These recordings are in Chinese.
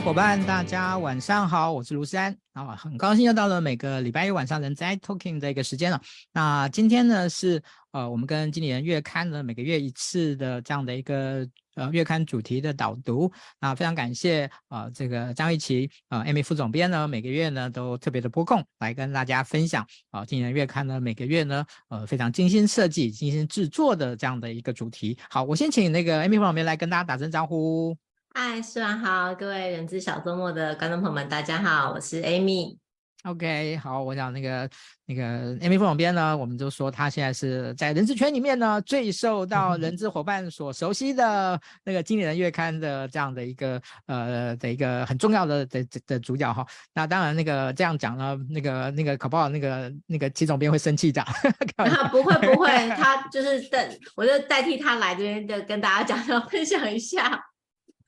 伙伴，大家晚上好，我是卢山啊，很高兴又到了每个礼拜一晚上人在 talking 的一个时间了。那今天呢是呃我们跟经理人月刊呢每个月一次的这样的一个呃月刊主题的导读。那非常感谢啊、呃、这个张玉琪啊 Amy 副总编呢每个月呢都特别的拨空来跟大家分享啊经理人月刊呢每个月呢呃非常精心设计、精心制作的这样的一个主题。好，我先请那个 Amy 副总编来跟大家打声招呼。嗨，晚上好，各位人资小周末的观众朋友们，大家好，我是 Amy。OK，好，我想那个那个 Amy 副总编呢，我们就说他现在是在人资圈里面呢最受到人资伙伴所熟悉的那个经理人月刊的这样的一个呃的一个很重要的的的主角哈。那当然那个这样讲呢，那个那个搞不好那个那个齐总编会生气的。啊，不会不会，他就是等我就代替他来这边就跟大家讲，要分享一下。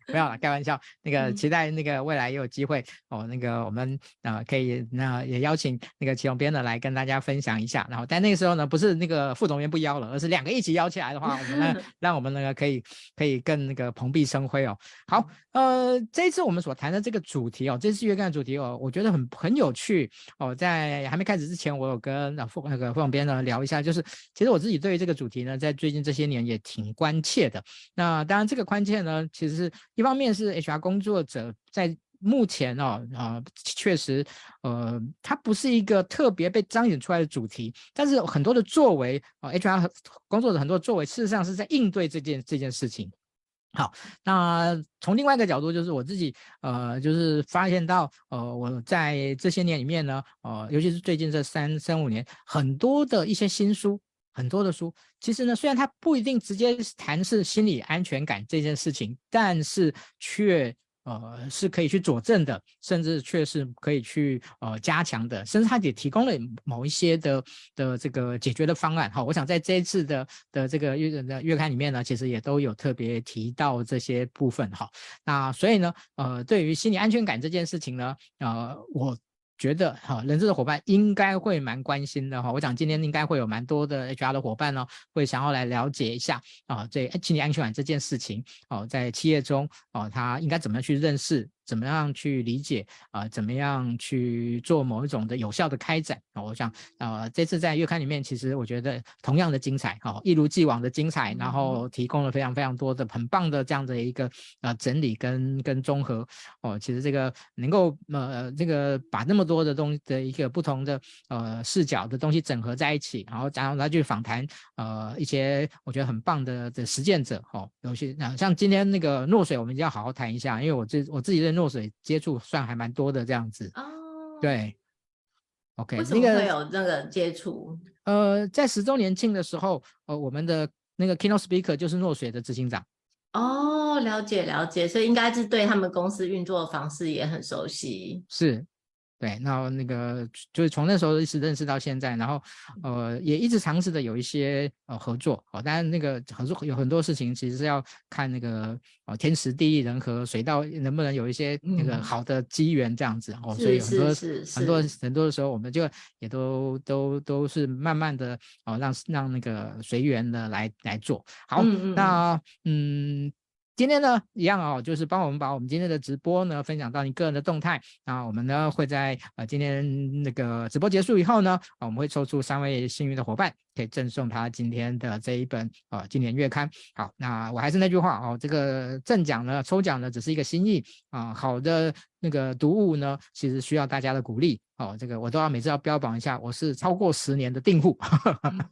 不要了，开玩笑。那个期待那个未来也有机会哦，那个我们呃可以那也邀请那个齐总编呢来跟大家分享一下。然后但那个时候呢，不是那个副总编不邀了，而是两个一起邀起来的话，我们呢 让我们那个可以可以更那个蓬荜生辉哦。好，呃，这一次我们所谈的这个主题哦，这次月干的主题哦，我觉得很很有趣哦。在还没开始之前，我有跟副那个副总编呢聊一下，就是其实我自己对于这个主题呢，在最近这些年也挺关切的。那当然这个关切呢，其实是。一方面是 HR 工作者在目前哦啊、确实呃，它不是一个特别被彰显出来的主题，但是很多的作为啊、HR 工作者很多的作为，事实上是在应对这件这件事情。好，那从另外一个角度，就是我自己呃，就是发现到呃，我在这些年里面呢，呃，尤其是最近这三三五年，很多的一些新书。很多的书，其实呢，虽然它不一定直接谈是心理安全感这件事情，但是却呃是可以去佐证的，甚至却是可以去呃加强的，甚至它也提供了某一些的的这个解决的方案。好，我想在这一次的的这个月的月刊里面呢，其实也都有特别提到这些部分。好，那所以呢，呃，对于心理安全感这件事情呢，呃，我。觉得哈，人资的伙伴应该会蛮关心的哈。我想今天应该会有蛮多的 HR 的伙伴呢，会想要来了解一下啊，这心理安全这件事情哦，在企业中哦，他应该怎么样去认识。怎么样去理解啊、呃？怎么样去做某一种的有效的开展啊？我想，呃，这次在月刊里面，其实我觉得同样的精彩，哈、哦，一如既往的精彩，然后提供了非常非常多的很棒的这样的一个呃整理跟跟综合哦。其实这个能够呃这个把那么多的东西的一个不同的呃视角的东西整合在一起，然后然后来去访谈呃一些我觉得很棒的的实践者，哦，有些像今天那个诺水，我们一定要好好谈一下，因为我自我自己认。落水接触算还蛮多的这样子哦，对，OK，为什么会有那个接触？呃，在十周年庆的时候，呃，我们的那个 keynote speaker 就是诺水的执行长。哦，了解了解，所以应该是对他们公司运作的方式也很熟悉。是。对，然后那个就是从那时候一直认识到现在，然后呃也一直尝试着有一些呃合作哦，当然那个合作有很多事情其实是要看那个哦天时地利人和，水到能不能有一些那个好的机缘这样子、嗯、哦，所以很多很多很多的时候我们就也都都都是慢慢的哦让让那个随缘的来来做。好，嗯。那嗯。今天呢，一样哦，就是帮我们把我们今天的直播呢分享到你个人的动态。那我们呢会在呃今天那个直播结束以后呢，我们会抽出三位幸运的伙伴，可以赠送他今天的这一本呃今年月刊。好，那我还是那句话哦，这个赠奖呢，抽奖呢只是一个心意啊。好的那个读物呢，其实需要大家的鼓励哦。这个我都要每次要标榜一下，我是超过十年的订户。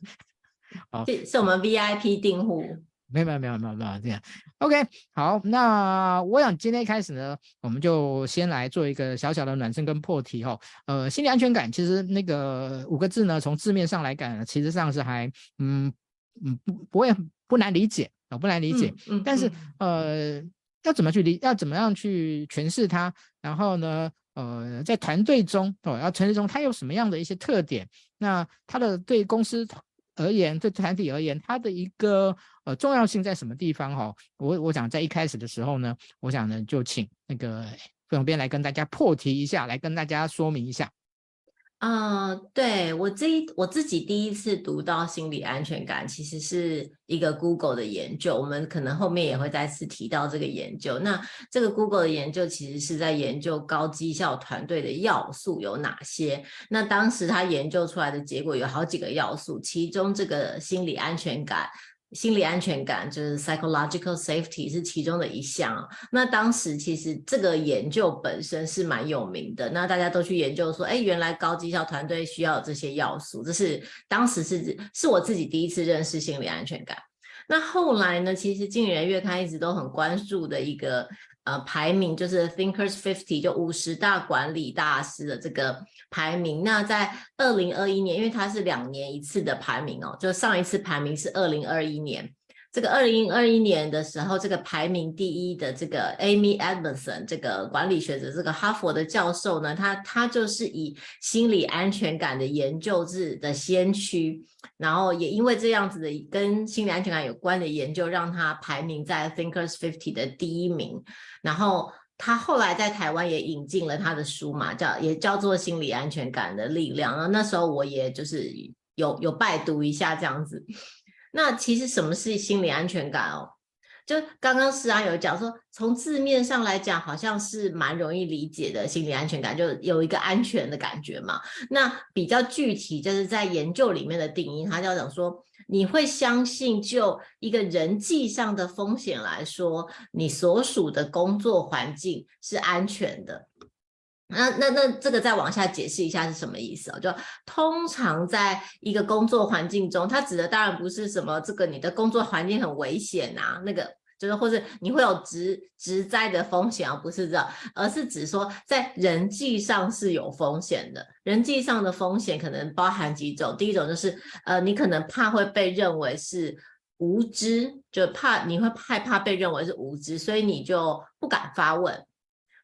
好，是我们 VIP 订户。没有没有没有没有这样，OK，好，那我想今天开始呢，我们就先来做一个小小的暖身跟破题哈。呃，心理安全感其实那个五个字呢，从字面上来讲，其实上是还嗯嗯不不会不难理解啊，不难理解。嗯、但是呃，要怎么去理，要怎么样去诠释它？然后呢，呃，在团队中哦，要团队中它有什么样的一些特点？那它的对公司而言，对团体而言，它的一个呃重要性在什么地方？哈，我我想在一开始的时候呢，我想呢就请那个副总编来跟大家破题一下，来跟大家说明一下。嗯、对，我这一我自己第一次读到心理安全感，其实是一个 Google 的研究。我们可能后面也会再次提到这个研究。那这个 Google 的研究其实是在研究高绩效团队的要素有哪些。那当时他研究出来的结果有好几个要素，其中这个心理安全感。心理安全感就是 psychological safety 是其中的一项。那当时其实这个研究本身是蛮有名的，那大家都去研究说，哎，原来高绩效团队需要这些要素。这是当时是是我自己第一次认识心理安全感。那后来呢，其实经理人月刊一直都很关注的一个。呃，排名就是 Thinkers Fifty，就五十大管理大师的这个排名。那在二零二一年，因为它是两年一次的排名哦，就上一次排名是二零二一年。这个二零二一年的时候，这个排名第一的这个 Amy Edmondson 这个管理学者，这个哈佛的教授呢，他他就是以心理安全感的研究是的先驱，然后也因为这样子的跟心理安全感有关的研究，让他排名在 Thinkers Fifty 的第一名。然后他后来在台湾也引进了他的书嘛，叫也叫做《心理安全感的力量》。然后那时候我也就是有有拜读一下这样子。那其实什么是心理安全感哦？就刚刚诗安有讲说，从字面上来讲，好像是蛮容易理解的。心理安全感就有一个安全的感觉嘛。那比较具体，就是在研究里面的定义，他就讲说，你会相信就一个人际上的风险来说，你所属的工作环境是安全的。那那那这个再往下解释一下是什么意思哦？就通常在一个工作环境中，它指的当然不是什么这个你的工作环境很危险啊，那个就是或者你会有职职灾的风险啊，不是这，而是指说在人际上是有风险的。人际上的风险可能包含几种，第一种就是呃，你可能怕会被认为是无知，就怕你会害怕被认为是无知，所以你就不敢发问。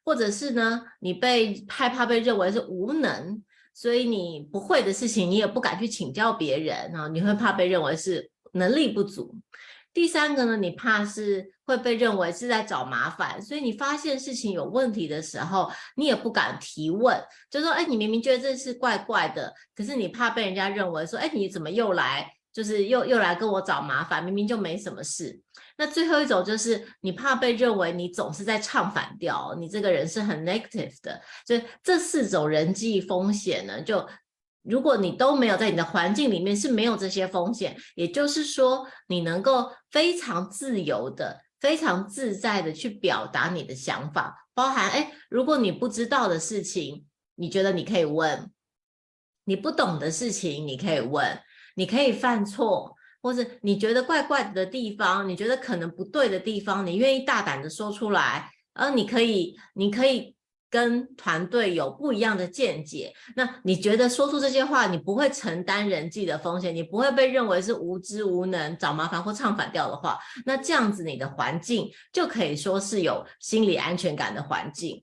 或者是呢，你被害怕被认为是无能，所以你不会的事情，你也不敢去请教别人啊，你会怕被认为是能力不足。第三个呢，你怕是会被认为是在找麻烦，所以你发现事情有问题的时候，你也不敢提问，就说，哎，你明明觉得这是怪怪的，可是你怕被人家认为说，哎，你怎么又来？就是又又来跟我找麻烦，明明就没什么事。那最后一种就是你怕被认为你总是在唱反调，你这个人是很 negative 的。所以这四种人际风险呢，就如果你都没有在你的环境里面是没有这些风险，也就是说你能够非常自由的、非常自在的去表达你的想法，包含哎，如果你不知道的事情，你觉得你可以问；你不懂的事情，你可以问。你可以犯错，或是你觉得怪怪的地方，你觉得可能不对的地方，你愿意大胆的说出来，而你可以，你可以跟团队有不一样的见解。那你觉得说出这些话，你不会承担人际的风险，你不会被认为是无知无能、找麻烦或唱反调的话，那这样子你的环境就可以说是有心理安全感的环境。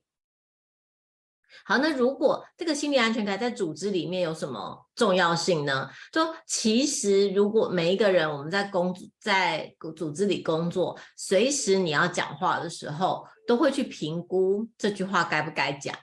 好，那如果这个心理安全感在组织里面有什么重要性呢？就其实，如果每一个人我们在工在组织里工作，随时你要讲话的时候，都会去评估这句话该不该讲。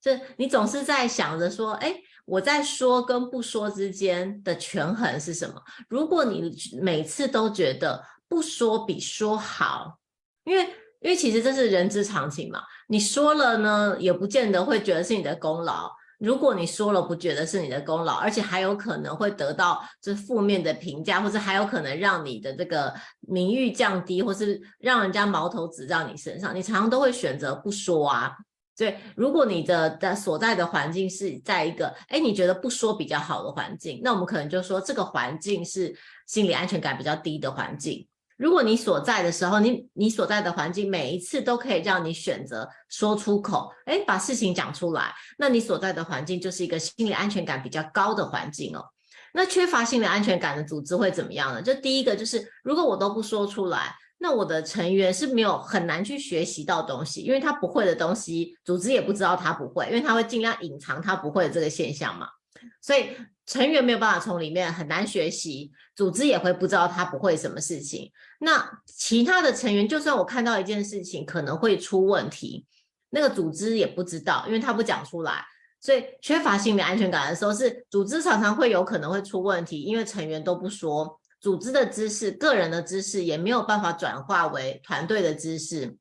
这你总是在想着说，哎，我在说跟不说之间的权衡是什么？如果你每次都觉得不说比说好，因为因为其实这是人之常情嘛。你说了呢，也不见得会觉得是你的功劳。如果你说了不觉得是你的功劳，而且还有可能会得到这负面的评价，或者还有可能让你的这个名誉降低，或是让人家矛头指到你身上，你常常都会选择不说啊。所以，如果你的的所在的环境是在一个，哎，你觉得不说比较好的环境，那我们可能就说这个环境是心理安全感比较低的环境。如果你所在的时候，你你所在的环境每一次都可以让你选择说出口，诶，把事情讲出来，那你所在的环境就是一个心理安全感比较高的环境哦。那缺乏心理安全感的组织会怎么样呢？就第一个就是，如果我都不说出来，那我的成员是没有很难去学习到东西，因为他不会的东西，组织也不知道他不会，因为他会尽量隐藏他不会的这个现象嘛。所以成员没有办法从里面很难学习，组织也会不知道他不会什么事情。那其他的成员，就算我看到一件事情可能会出问题，那个组织也不知道，因为他不讲出来。所以缺乏心理安全感的时候，是组织常常会有可能会出问题，因为成员都不说，组织的知识、个人的知识也没有办法转化为团队的知识，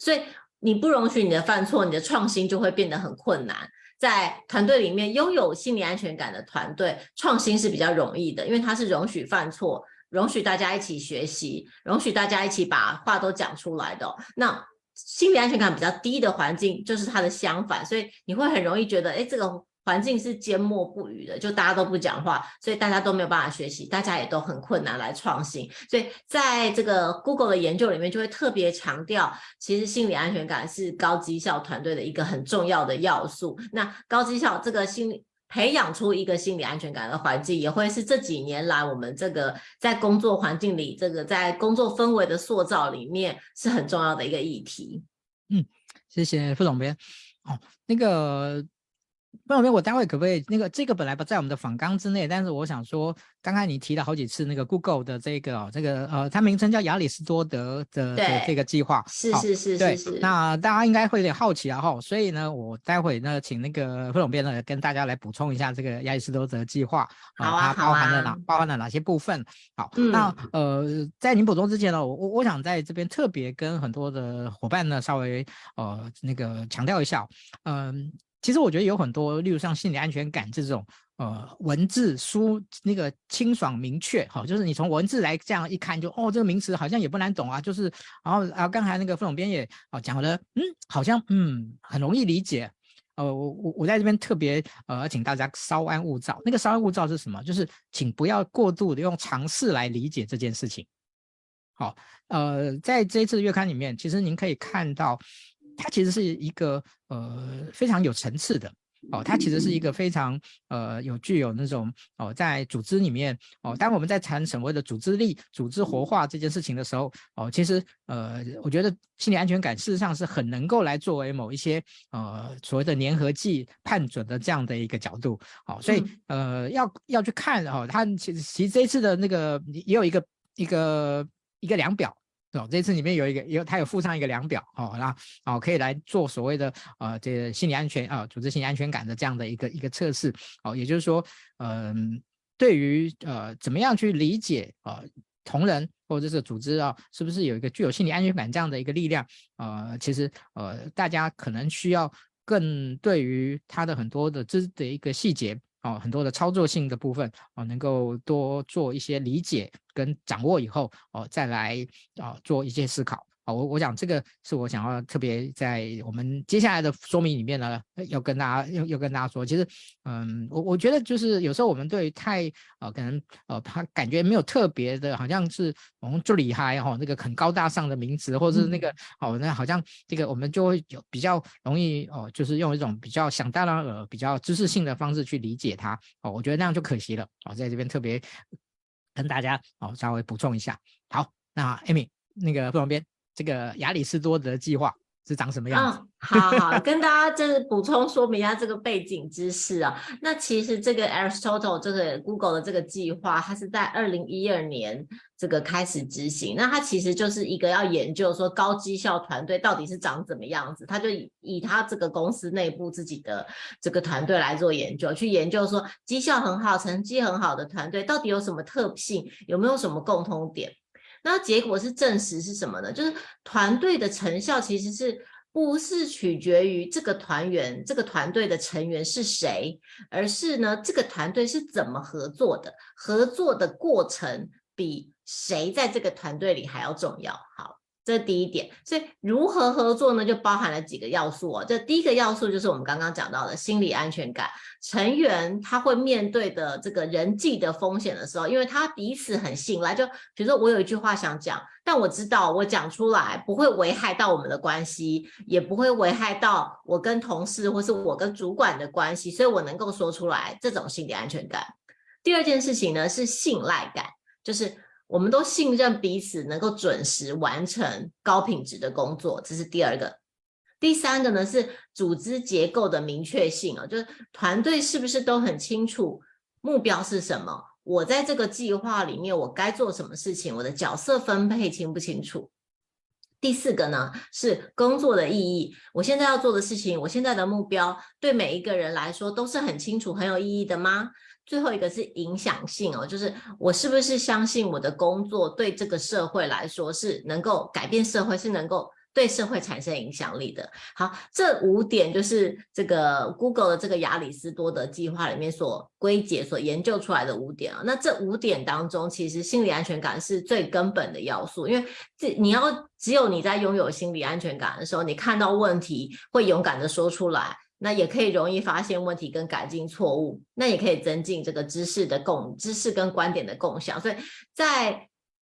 所以你不容许你的犯错，你的创新就会变得很困难。在团队里面，拥有心理安全感的团队，创新是比较容易的，因为它是容许犯错，容许大家一起学习，容许大家一起把话都讲出来的。那心理安全感比较低的环境，就是它的相反，所以你会很容易觉得，哎，这个环境是缄默不语的，就大家都不讲话，所以大家都没有办法学习，大家也都很困难来创新。所以在这个 Google 的研究里面，就会特别强调，其实心理安全感是高绩效团队的一个很重要的要素。那高绩效这个心理。培养出一个心理安全感的环境，也会是这几年来我们这个在工作环境里，这个在工作氛围的塑造里面是很重要的一个议题。嗯，谢谢副总编。哦，那个。副总编，我待会可不可以那个这个本来不在我们的访纲之内，但是我想说，刚才你提了好几次那个 Google 的这个哦，这个呃，它名称叫亚里士多德的的这个计划，是是是是是。那大家应该会有点好奇啊哈，所以呢，我待会呢，请那个副总编呢跟大家来补充一下这个亚里士多德计划，好啊，它包含了哪包含了哪些部分？好，嗯、那呃，在您补充之前呢，我我我想在这边特别跟很多的伙伴呢稍微呃那个强调一下，嗯、呃。其实我觉得有很多，例如像心理安全感这种，呃，文字书那个清爽明确，好，就是你从文字来这样一看就，哦，这个名词好像也不难懂啊，就是，然后啊，刚才那个副总编也啊讲了，嗯，好像嗯很容易理解，呃，我我我在这边特别呃请大家稍安勿躁，那个稍安勿躁是什么？就是请不要过度的用尝试来理解这件事情。好，呃，在这一次的月刊里面，其实您可以看到。它其实是一个呃非常有层次的哦，它其实是一个非常呃有具有那种哦，在组织里面哦，当我们在谈所谓的组织力、组织活化这件事情的时候哦，其实呃，我觉得心理安全感事实上是很能够来作为某一些呃所谓的粘合剂判准的这样的一个角度哦，所以呃要要去看哦，它其实其实这一次的那个也有一个一个一个量表。哦，这次里面有一个有，它有附上一个量表哦，那哦可以来做所谓的呃这个心理安全啊、呃，组织心理安全感的这样的一个一个测试哦，也就是说，嗯、对于呃怎么样去理解啊、呃、同仁或者是组织啊，是不是有一个具有心理安全感这样的一个力量？呃，其实呃大家可能需要更对于它的很多的知的一个细节。哦，很多的操作性的部分哦，能够多做一些理解跟掌握以后哦，再来啊做一些思考。好，我我想这个是我想要特别在我们接下来的说明里面呢，要跟大家要要跟大家说，其实，嗯，我我觉得就是有时候我们对太呃可能呃他感觉没有特别的，好像是我们就厉害哈，那个很高大上的名词，或者是那个哦，那好像这个我们就会有比较容易哦，就是用一种比较想当然呃比较知识性的方式去理解它哦，我觉得那样就可惜了哦，在这边特别跟大家哦稍微补充一下。好，那 Amy 那个副总编。这个亚里士多德计划是长什么样子？好好跟大家就是补充说明一下这个背景知识啊。那其实这个 Aristotle 这个 Google 的这个计划，它是在二零一二年这个开始执行。那它其实就是一个要研究说高绩效团队到底是长怎么样子。他就以以他这个公司内部自己的这个团队来做研究，去研究说绩效很好、成绩很好的团队到底有什么特性，有没有什么共通点。那结果是证实是什么呢？就是团队的成效其实是不是取决于这个团员、这个团队的成员是谁，而是呢这个团队是怎么合作的，合作的过程比谁在这个团队里还要重要。好。这是第一点，所以如何合作呢？就包含了几个要素哦。这第一个要素就是我们刚刚讲到的心理安全感，成员他会面对的这个人际的风险的时候，因为他彼此很信赖。就比如说我有一句话想讲，但我知道我讲出来不会危害到我们的关系，也不会危害到我跟同事或是我跟主管的关系，所以我能够说出来，这种心理安全感。第二件事情呢是信赖感，就是。我们都信任彼此，能够准时完成高品质的工作，这是第二个。第三个呢是组织结构的明确性啊，就是团队是不是都很清楚目标是什么？我在这个计划里面我该做什么事情？我的角色分配清不清楚？第四个呢是工作的意义，我现在要做的事情，我现在的目标，对每一个人来说都是很清楚、很有意义的吗？最后一个是影响性哦，就是我是不是相信我的工作对这个社会来说是能够改变社会，是能够。对社会产生影响力的。好，这五点就是这个 Google 的这个亚里斯多德计划里面所归结、所研究出来的五点啊。那这五点当中，其实心理安全感是最根本的要素，因为这你要只有你在拥有心理安全感的时候，你看到问题会勇敢的说出来，那也可以容易发现问题跟改进错误，那也可以增进这个知识的共知识跟观点的共享。所以在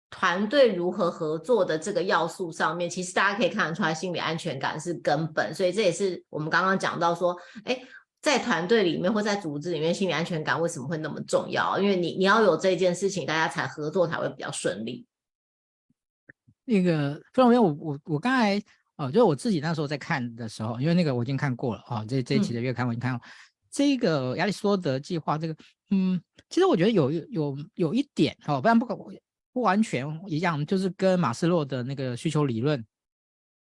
团队如何合作的这个要素上面，其实大家可以看得出来，心理安全感是根本。所以这也是我们刚刚讲到说，哎，在团队里面或在组织里面，心理安全感为什么会那么重要？因为你你要有这件事情，大家才合作才会比较顺利。那个副总编，我我我刚才哦，就是我自己那时候在看的时候，因为那个我已经看过了哦，这这一期的月刊我已经看过。嗯、这个亚里士多德计划，这个嗯，其实我觉得有有有一点哦，不然不可。不完全一样，就是跟马斯洛的那个需求理论，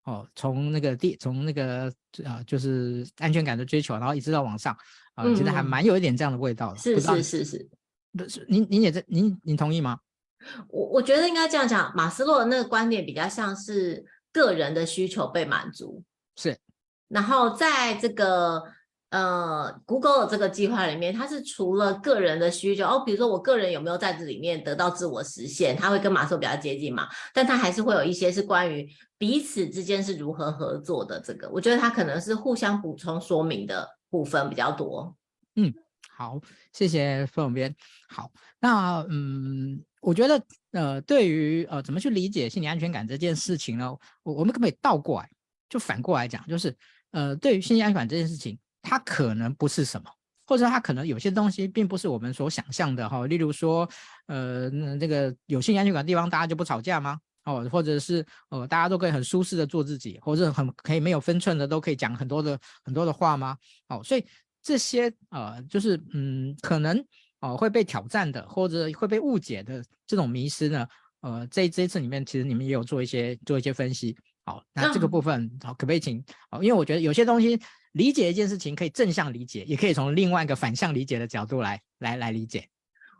哦，从那个第从那个啊、呃，就是安全感的追求，然后一直到往上啊，其、呃、实还蛮有一点这样的味道的。是是是是，不是您您也在您您同意吗？我我觉得应该这样讲，马斯洛的那个观点比较像是个人的需求被满足，是，然后在这个。呃，Google 的这个计划里面，它是除了个人的需求哦，比如说我个人有没有在这里面得到自我实现，它会跟马斯洛比较接近嘛，但它还是会有一些是关于彼此之间是如何合作的。这个我觉得它可能是互相补充说明的部分比较多。嗯，好，谢谢副总编。好，那嗯，我觉得呃，对于呃怎么去理解心理安全感这件事情呢，我我们可不可以倒过来，就反过来讲，就是呃，对于心理安全感这件事情。它可能不是什么，或者它可能有些东西并不是我们所想象的哈。例如说，呃，那这个有心理安全感的地方，大家就不吵架吗？哦，或者是呃，大家都可以很舒适的做自己，或者很可以没有分寸的都可以讲很多的很多的话吗？哦，所以这些呃，就是嗯，可能哦、呃、会被挑战的，或者会被误解的这种迷失呢，呃，这这一次里面其实你们也有做一些做一些分析。好，那这个部分好，可不可以请？好，因为我觉得有些东西。理解一件事情可以正向理解，也可以从另外一个反向理解的角度来来来理解。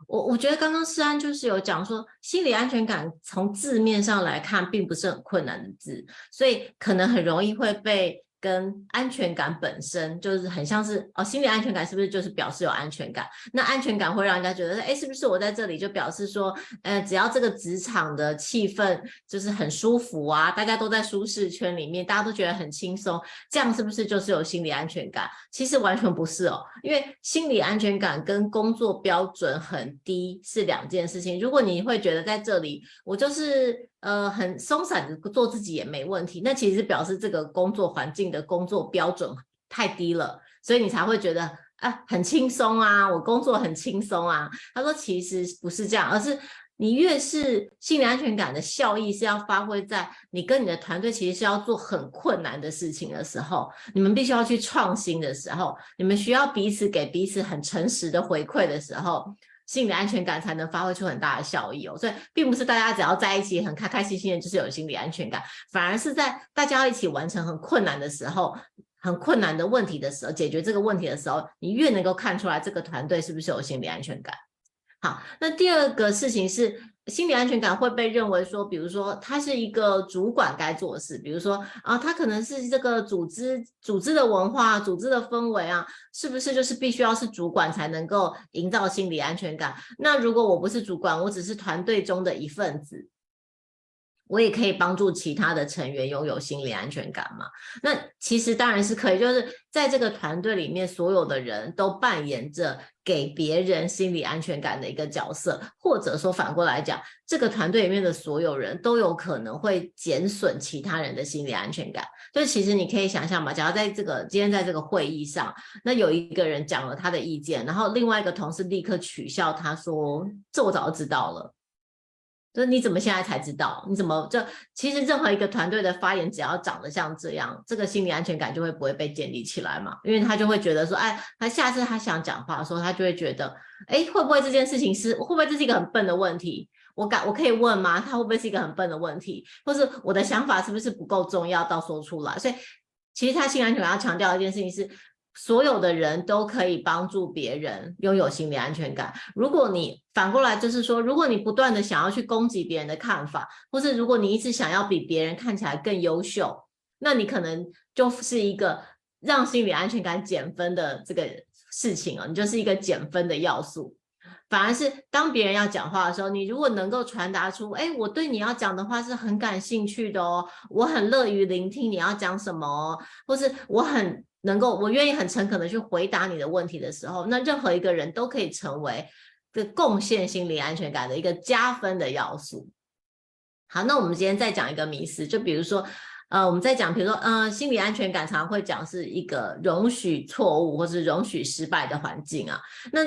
我我觉得刚刚思安就是有讲说，心理安全感从字面上来看并不是很困难的字，所以可能很容易会被。跟安全感本身就是很像是哦，心理安全感是不是就是表示有安全感？那安全感会让人家觉得，哎，是不是我在这里就表示说，呃，只要这个职场的气氛就是很舒服啊，大家都在舒适圈里面，大家都觉得很轻松，这样是不是就是有心理安全感？其实完全不是哦，因为心理安全感跟工作标准很低是两件事情。如果你会觉得在这里我就是。呃，很松散的做自己也没问题，那其实表示这个工作环境的工作标准太低了，所以你才会觉得啊很轻松啊，我工作很轻松啊。他说其实不是这样，而是你越是心理安全感的效益是要发挥在你跟你的团队其实是要做很困难的事情的时候，你们必须要去创新的时候，你们需要彼此给彼此很诚实的回馈的时候。心理安全感才能发挥出很大的效益哦，所以并不是大家只要在一起很开开心心的，就是有心理安全感，反而是在大家要一起完成很困难的时候、很困难的问题的时候，解决这个问题的时候，你越能够看出来这个团队是不是有心理安全感。好，那第二个事情是。心理安全感会被认为说，比如说他是一个主管该做的事，比如说啊，他可能是这个组织组织的文化、组织的氛围啊，是不是就是必须要是主管才能够营造心理安全感？那如果我不是主管，我只是团队中的一份子。我也可以帮助其他的成员拥有心理安全感嘛？那其实当然是可以，就是在这个团队里面，所有的人都扮演着给别人心理安全感的一个角色，或者说反过来讲，这个团队里面的所有人都有可能会减损其他人的心理安全感。就其实你可以想象嘛，假如在这个今天在这个会议上，那有一个人讲了他的意见，然后另外一个同事立刻取笑他说：“这我早就知道了。”就是你怎么现在才知道？你怎么这其实任何一个团队的发言，只要长得像这样，这个心理安全感就会不会被建立起来嘛？因为他就会觉得说，哎，他下次他想讲话的时候，他就会觉得，哎，会不会这件事情是会不会这是一个很笨的问题？我敢，我可以问吗？他会不会是一个很笨的问题？或是我的想法是不是不够重要到说出来？所以，其实他心理安全感要强调的一件事情是，所有的人都可以帮助别人拥有心理安全感。如果你反过来就是说，如果你不断的想要去攻击别人的看法，或是如果你一直想要比别人看起来更优秀，那你可能就是一个让心理安全感减分的这个事情哦，你就是一个减分的要素。反而是当别人要讲话的时候，你如果能够传达出，哎，我对你要讲的话是很感兴趣的哦，我很乐于聆听你要讲什么，或是我很能够，我愿意很诚恳的去回答你的问题的时候，那任何一个人都可以成为这贡献心理安全感的一个加分的要素。好，那我们今天再讲一个迷思，就比如说，呃，我们在讲，比如说，呃，心理安全感常常会讲是一个容许错误或是容许失败的环境啊，那。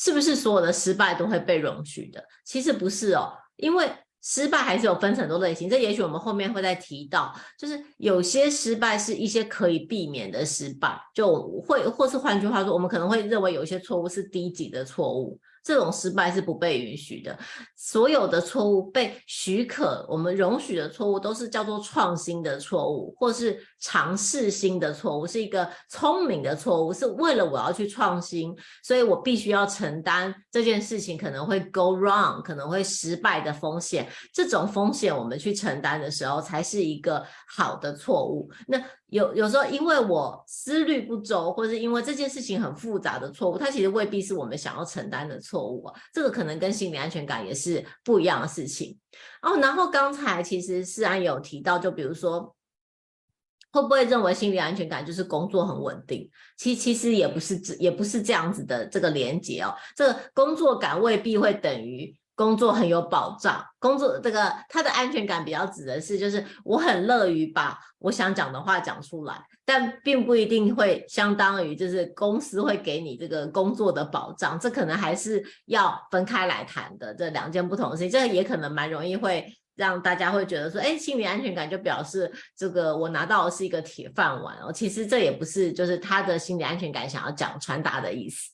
是不是所有的失败都会被容许的？其实不是哦，因为失败还是有分很多类型。这也许我们后面会再提到，就是有些失败是一些可以避免的失败，就会或是换句话说，我们可能会认为有一些错误是低级的错误。这种失败是不被允许的。所有的错误被许可，我们容许的错误都是叫做创新的错误，或是尝试新的错误，是一个聪明的错误，是为了我要去创新，所以我必须要承担这件事情可能会 go wrong，可能会失败的风险。这种风险我们去承担的时候，才是一个好的错误。那有有时候，因为我思虑不周，或是因为这件事情很复杂的错误，它其实未必是我们想要承担的错误啊。这个可能跟心理安全感也是不一样的事情哦。然后刚才其实思安有提到，就比如说，会不会认为心理安全感就是工作很稳定？其其实也不是，也不是这样子的这个连结哦。这个工作感未必会等于。工作很有保障，工作这个他的安全感比较指的是，就是我很乐于把我想讲的话讲出来，但并不一定会相当于就是公司会给你这个工作的保障，这可能还是要分开来谈的，这两件不同的事情，这个也可能蛮容易会让大家会觉得说，哎，心理安全感就表示这个我拿到的是一个铁饭碗哦，其实这也不是就是他的心理安全感想要讲传达的意思。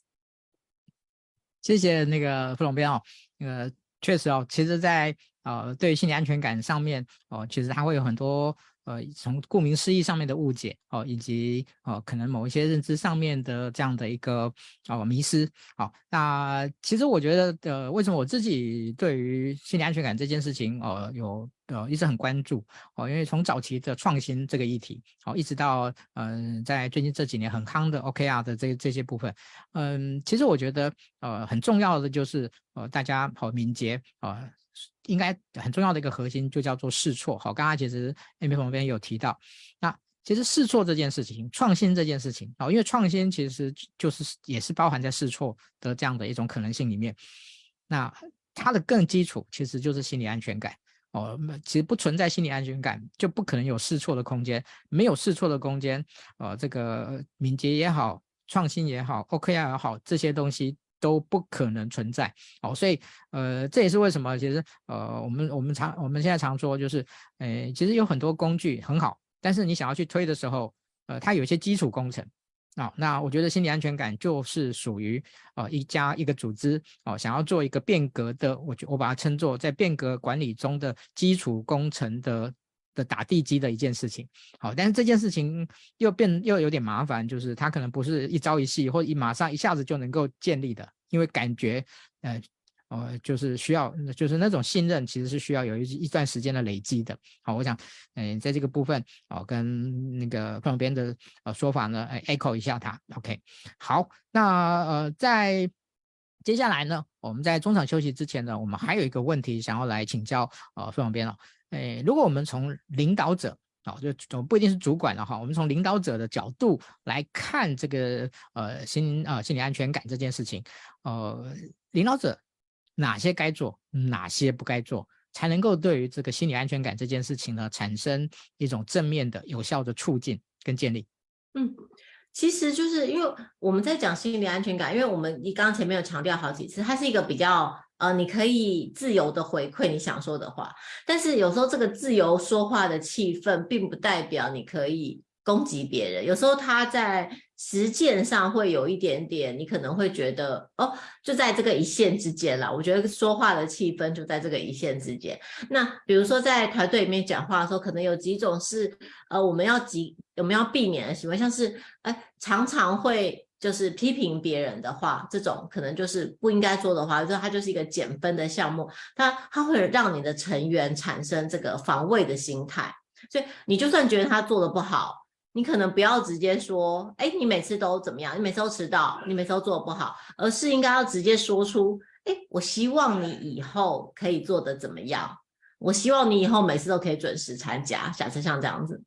谢谢那个副总编哦。呃，确实哦，其实在，呃对心理安全感上面哦，其实它会有很多呃从顾名思义上面的误解哦，以及哦可能某一些认知上面的这样的一个哦迷失。好，那其实我觉得呃，为什么我自己对于心理安全感这件事情哦有。呃，一直很关注哦，因为从早期的创新这个议题，哦，一直到嗯、在最近这几年很夯的 OKR 的这这些部分，嗯，其实我觉得呃很重要的就是呃大家好敏捷啊、应该很重要的一个核心就叫做试错。好，刚刚其实 Amy 旁边有提到，那其实试错这件事情，创新这件事情，哦，因为创新其实就是也是包含在试错的这样的一种可能性里面，那它的更基础其实就是心理安全感。哦，其实不存在心理安全感，就不可能有试错的空间。没有试错的空间，呃，这个敏捷也好，创新也好，OKR 也好，这些东西都不可能存在。哦，所以，呃，这也是为什么，其实，呃，我们我们常我们现在常说，就是，诶，其实有很多工具很好，但是你想要去推的时候，呃，它有一些基础工程。啊、哦，那我觉得心理安全感就是属于呃一家一个组织哦，想要做一个变革的，我我把它称作在变革管理中的基础工程的的打地基的一件事情。好、但是这件事情又变又有点麻烦，就是它可能不是一朝一夕或一马上一下子就能够建立的，因为感觉呃。呃，就是需要，就是那种信任，其实是需要有一一段时间的累积的。好，我想，嗯、在这个部分，哦，跟那个旁边的呃说法呢，呃，echo 一下它。OK，好，那呃，在接下来呢，我们在中场休息之前呢，我们还有一个问题想要来请教呃副总编了。哎，如果我们从领导者啊、哦，就不一定是主管了哈，我们从领导者的角度来看这个呃心呃心理安全感这件事情，呃，领导者。哪些该做，哪些不该做，才能够对于这个心理安全感这件事情呢，产生一种正面的、有效的促进跟建立？嗯，其实就是因为我们在讲心理安全感，因为我们你刚刚前面有强调好几次，它是一个比较呃，你可以自由的回馈你想说的话，但是有时候这个自由说话的气氛，并不代表你可以攻击别人，有时候他在实践上会有一点点，你可能会觉得哦，就在这个一线之间啦。我觉得说话的气氛就在这个一线之间。那比如说在团队里面讲话的时候，可能有几种是呃，我们要及，我们要避免的行为，像是哎，常常会就是批评别人的话，这种可能就是不应该做的话，就它就是一个减分的项目，它它会让你的成员产生这个防卫的心态，所以你就算觉得他做的不好。你可能不要直接说，哎，你每次都怎么样？你每次都迟到，你每次都做的不好，而是应该要直接说出，哎，我希望你以后可以做的怎么样？我希望你以后每次都可以准时参加，假设像这样子。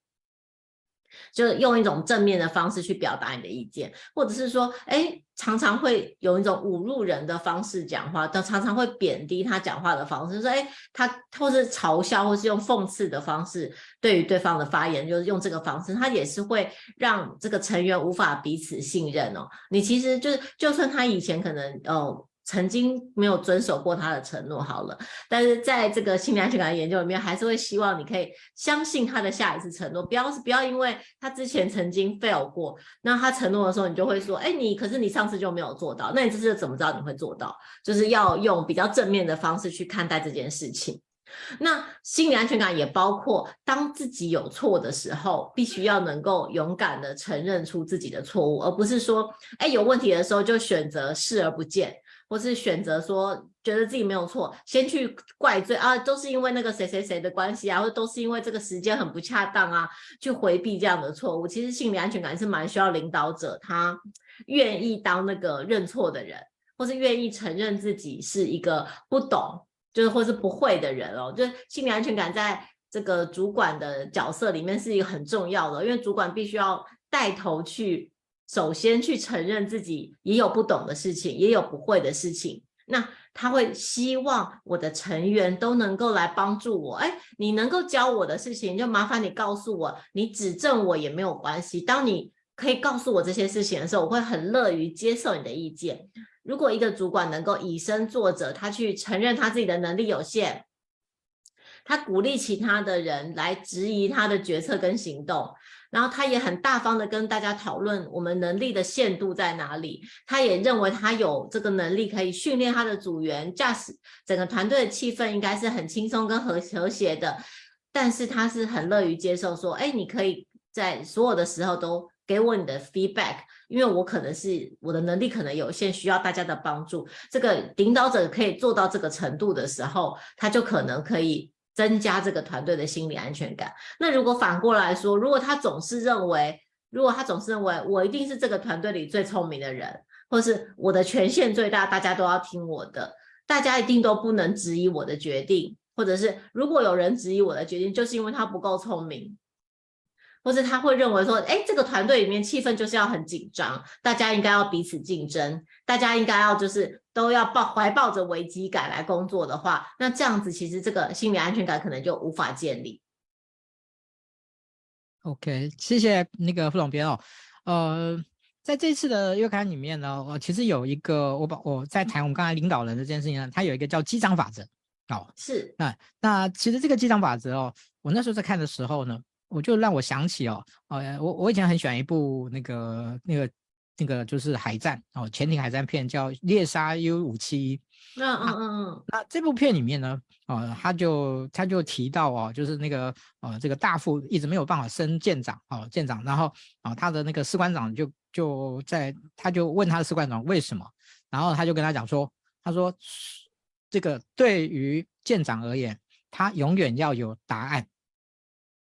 就用一种正面的方式去表达你的意见，或者是说，哎，常常会有一种侮辱人的方式讲话，但常常会贬低他讲话的方式，说，哎，他或是嘲笑，或是用讽刺的方式对于对方的发言，就是用这个方式，他也是会让这个成员无法彼此信任哦。你其实就是，就算他以前可能哦。曾经没有遵守过他的承诺，好了，但是在这个心理安全感的研究里面，还是会希望你可以相信他的下一次承诺，不要是不要因为他之前曾经 fail 过，那他承诺的时候，你就会说，哎，你可是你上次就没有做到，那你这次怎么知道你会做到？就是要用比较正面的方式去看待这件事情。那心理安全感也包括，当自己有错的时候，必须要能够勇敢的承认出自己的错误，而不是说，哎，有问题的时候就选择视而不见。或是选择说觉得自己没有错，先去怪罪啊，都是因为那个谁谁谁的关系啊，或者都是因为这个时间很不恰当啊，去回避这样的错误。其实心理安全感是蛮需要领导者，他愿意当那个认错的人，或是愿意承认自己是一个不懂，就是或是不会的人哦。就是心理安全感在这个主管的角色里面是一个很重要的，因为主管必须要带头去。首先去承认自己也有不懂的事情，也有不会的事情。那他会希望我的成员都能够来帮助我。哎，你能够教我的事情，就麻烦你告诉我，你指正我也没有关系。当你可以告诉我这些事情的时候，我会很乐于接受你的意见。如果一个主管能够以身作则，他去承认他自己的能力有限，他鼓励其他的人来质疑他的决策跟行动。然后他也很大方的跟大家讨论我们能力的限度在哪里。他也认为他有这个能力可以训练他的组员，驾驶整个团队的气氛应该是很轻松跟和和谐的。但是他是很乐于接受说，哎，你可以在所有的时候都给我你的 feedback，因为我可能是我的能力可能有限，需要大家的帮助。这个领导者可以做到这个程度的时候，他就可能可以。增加这个团队的心理安全感。那如果反过来说，如果他总是认为，如果他总是认为我一定是这个团队里最聪明的人，或是我的权限最大，大家都要听我的，大家一定都不能质疑我的决定，或者是如果有人质疑我的决定，就是因为他不够聪明。或者他会认为说，哎，这个团队里面气氛就是要很紧张，大家应该要彼此竞争，大家应该要就是都要抱怀抱着危机感来工作的话，那这样子其实这个心理安全感可能就无法建立。OK，谢谢那个副总编哦。呃，在这次的月刊里面呢，我其实有一个我把我在谈我们刚才领导人这件事情呢，他有一个叫机长法则哦。是，那那其实这个机长法则哦，我那时候在看的时候呢。我就让我想起哦，呃，我我以前很喜欢一部那个那个那个就是海战哦，潜艇海战片叫《猎杀 U 五七一》。嗯嗯嗯嗯。那这部片里面呢，哦，他就他就提到哦，就是那个呃，这个大副一直没有办法升舰长哦，舰长，然后啊，他的那个士官长就就在他就问他的士官长为什么，然后他就跟他讲说，他说这个对于舰长而言，他永远要有答案。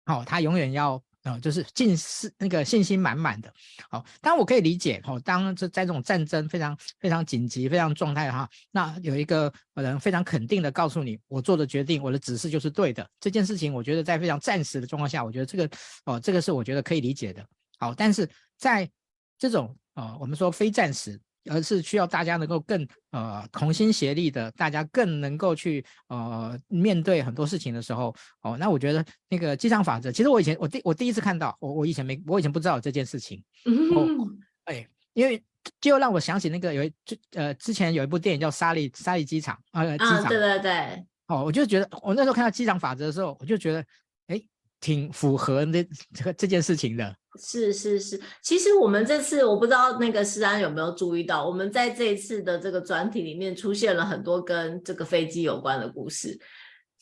哦，他永远要啊，就是尽是那个信心满满的。好，当然我可以理解哦，当这在这种战争非常非常紧急、非常状态哈，那有一个人非常肯定的告诉你，我做的决定，我的指示就是对的。这件事情，我觉得在非常暂时的状况下，我觉得这个哦，这个是我觉得可以理解的。好，但是在这种呃，我们说非暂时。而是需要大家能够更呃同心协力的，大家更能够去呃面对很多事情的时候，哦，那我觉得那个机场法则，其实我以前我第我第一次看到，我我以前没我以前不知道这件事情，哦，哎，因为就让我想起那个有一就呃之前有一部电影叫《沙利沙利机场》呃机场，对。对对，哦，我就觉得我那时候看到机场法则的时候，我就觉得哎挺符合那这个这件事情的。是是是，其实我们这次我不知道那个诗安有没有注意到，我们在这一次的这个专题里面出现了很多跟这个飞机有关的故事。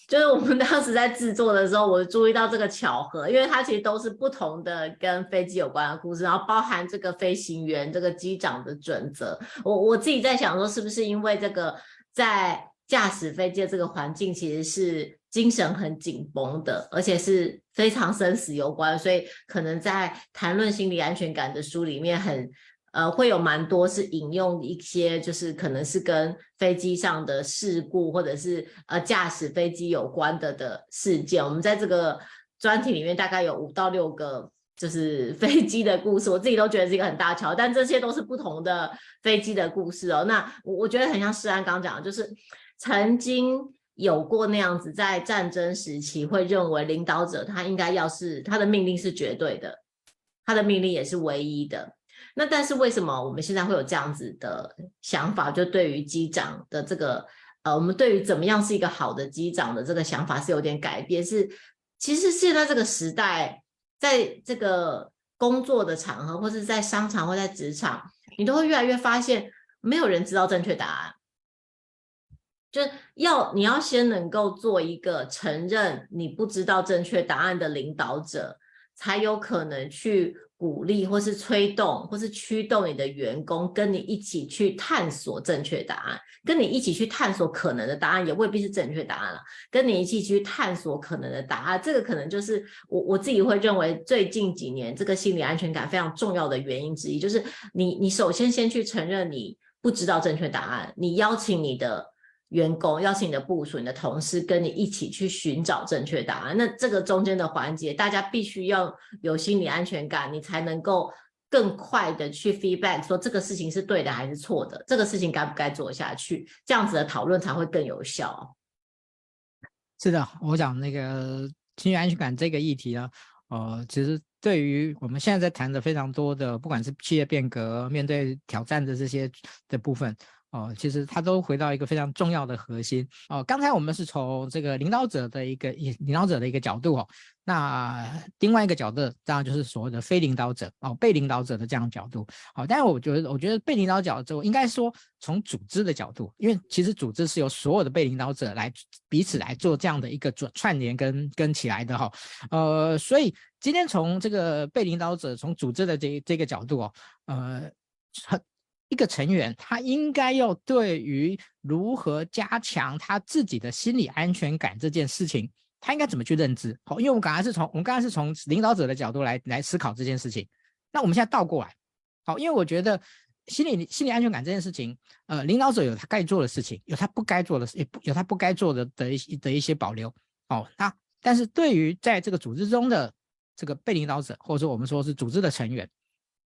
就是我们 当时在制作的时候，我注意到这个巧合，因为它其实都是不同的跟飞机有关的故事，然后包含这个飞行员、这个机长的准则。我我自己在想说，是不是因为这个在驾驶飞机的这个环境其实是精神很紧绷的，而且是非常生死攸关，所以可能在谈论心理安全感的书里面很。呃，会有蛮多是引用一些，就是可能是跟飞机上的事故，或者是呃驾驶飞机有关的的事件。我们在这个专题里面大概有五到六个，就是飞机的故事，我自己都觉得是一个很大桥，但这些都是不同的飞机的故事哦。那我我觉得很像诗安刚讲的，就是曾经有过那样子，在战争时期会认为领导者他应该要是他的命令是绝对的，他的命令也是唯一的。那但是为什么我们现在会有这样子的想法？就对于机长的这个，呃，我们对于怎么样是一个好的机长的这个想法是有点改变。是，其实现在这个时代，在这个工作的场合，或是在商场或在职场，你都会越来越发现，没有人知道正确答案。就是要你要先能够做一个承认你不知道正确答案的领导者，才有可能去。鼓励或是催动或是驱动你的员工跟你一起去探索正确答案，跟你一起去探索可能的答案，也未必是正确答案了。跟你一起去探索可能的答案，这个可能就是我我自己会认为最近几年这个心理安全感非常重要的原因之一，就是你你首先先去承认你不知道正确答案，你邀请你的。员工邀请你的部属、你的同事跟你一起去寻找正确答案。那这个中间的环节，大家必须要有心理安全感，你才能够更快的去 feedback，说这个事情是对的还是错的，这个事情该不该做下去，这样子的讨论才会更有效。是的，我讲那个心理安全感这个议题呢，呃，其实对于我们现在在谈的非常多的，不管是企业变革、面对挑战的这些的部分。哦，其实它都回到一个非常重要的核心哦。刚才我们是从这个领导者的一个领导者的一个角度哦，那另外一个角度当然就是所谓的非领导者哦，被领导者的这样角度。好，但是我觉得，我觉得被领导角度应该说从组织的角度，因为其实组织是由所有的被领导者来彼此来做这样的一个串串联跟跟起来的哈。呃，所以今天从这个被领导者从组织的这这个角度哦，呃，很。一个成员，他应该要对于如何加强他自己的心理安全感这件事情，他应该怎么去认知？好，因为我们刚才是从我们刚才是从领导者的角度来来思考这件事情，那我们现在倒过来，好，因为我觉得心理心理安全感这件事情，呃，领导者有他该做的事情，有他不该做的事，有他不该做的的一的一些保留，哦，那但是对于在这个组织中的这个被领导者，或者说我们说是组织的成员。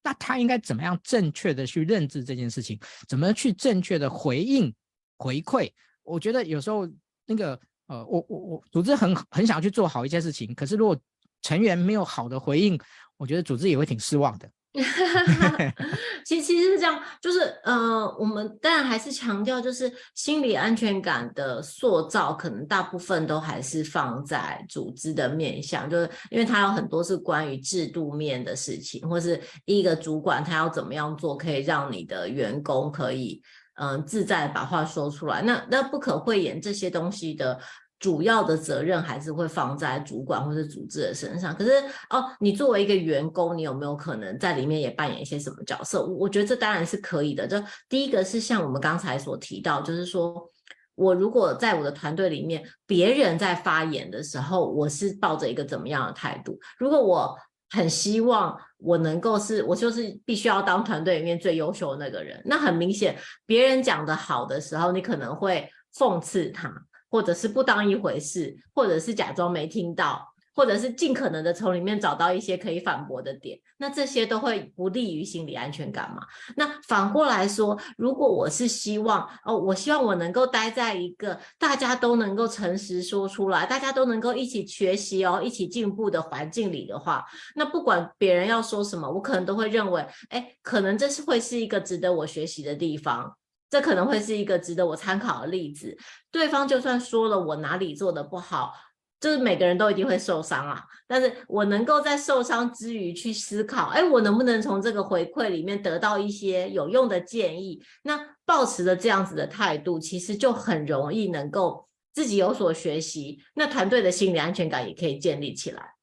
那他应该怎么样正确的去认知这件事情？怎么去正确的回应回馈？我觉得有时候那个呃，我我我组织很很想去做好一件事情，可是如果成员没有好的回应，我觉得组织也会挺失望的。其实其实是这样，就是呃，我们当然还是强调，就是心理安全感的塑造，可能大部分都还是放在组织的面向，就是因为它有很多是关于制度面的事情，或是一个主管他要怎么样做，可以让你的员工可以嗯、呃、自在把话说出来。那那不可讳言这些东西的。主要的责任还是会放在主管或者组织的身上。可是哦，你作为一个员工，你有没有可能在里面也扮演一些什么角色？我觉得这当然是可以的。就第一个是像我们刚才所提到，就是说我如果在我的团队里面，别人在发言的时候，我是抱着一个怎么样的态度？如果我很希望我能够是，我就是必须要当团队里面最优秀的那个人，那很明显，别人讲得好的时候，你可能会讽刺他。或者是不当一回事，或者是假装没听到，或者是尽可能的从里面找到一些可以反驳的点，那这些都会不利于心理安全感嘛。那反过来说，如果我是希望哦，我希望我能够待在一个大家都能够诚实说出来，大家都能够一起学习哦，一起进步的环境里的话，那不管别人要说什么，我可能都会认为，哎，可能这是会是一个值得我学习的地方。这可能会是一个值得我参考的例子。对方就算说了我哪里做的不好，就是每个人都一定会受伤啊，但是我能够在受伤之余去思考，哎，我能不能从这个回馈里面得到一些有用的建议？那抱持着这样子的态度，其实就很容易能够自己有所学习，那团队的心理安全感也可以建立起来。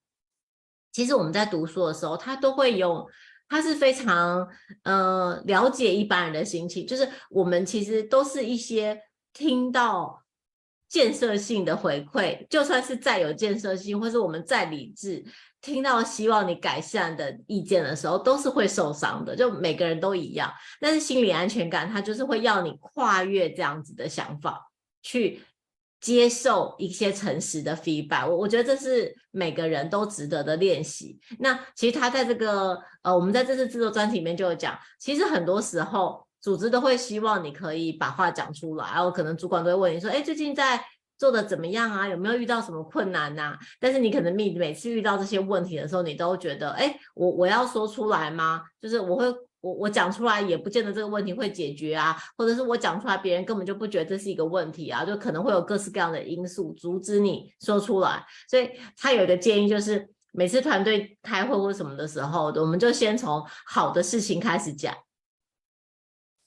其实我们在读书的时候，他都会用，他是非常呃了解一般人的心情，就是我们其实都是一些听到。建设性的回馈，就算是再有建设性，或是我们再理智，听到希望你改善的意见的时候，都是会受伤的。就每个人都一样，但是心理安全感，它就是会要你跨越这样子的想法，去接受一些诚实的 feedback。我我觉得这是每个人都值得的练习。那其实他在这个呃，我们在这次制作专题里面就有讲，其实很多时候。组织都会希望你可以把话讲出来，然后可能主管都会问你说：“哎，最近在做的怎么样啊？有没有遇到什么困难呐？”但是你可能每每次遇到这些问题的时候，你都觉得：“哎，我我要说出来吗？就是我会我我讲出来也不见得这个问题会解决啊，或者是我讲出来别人根本就不觉得这是一个问题啊，就可能会有各式各样的因素阻止你说出来。”所以他有一个建议，就是每次团队开会或什么的时候，我们就先从好的事情开始讲。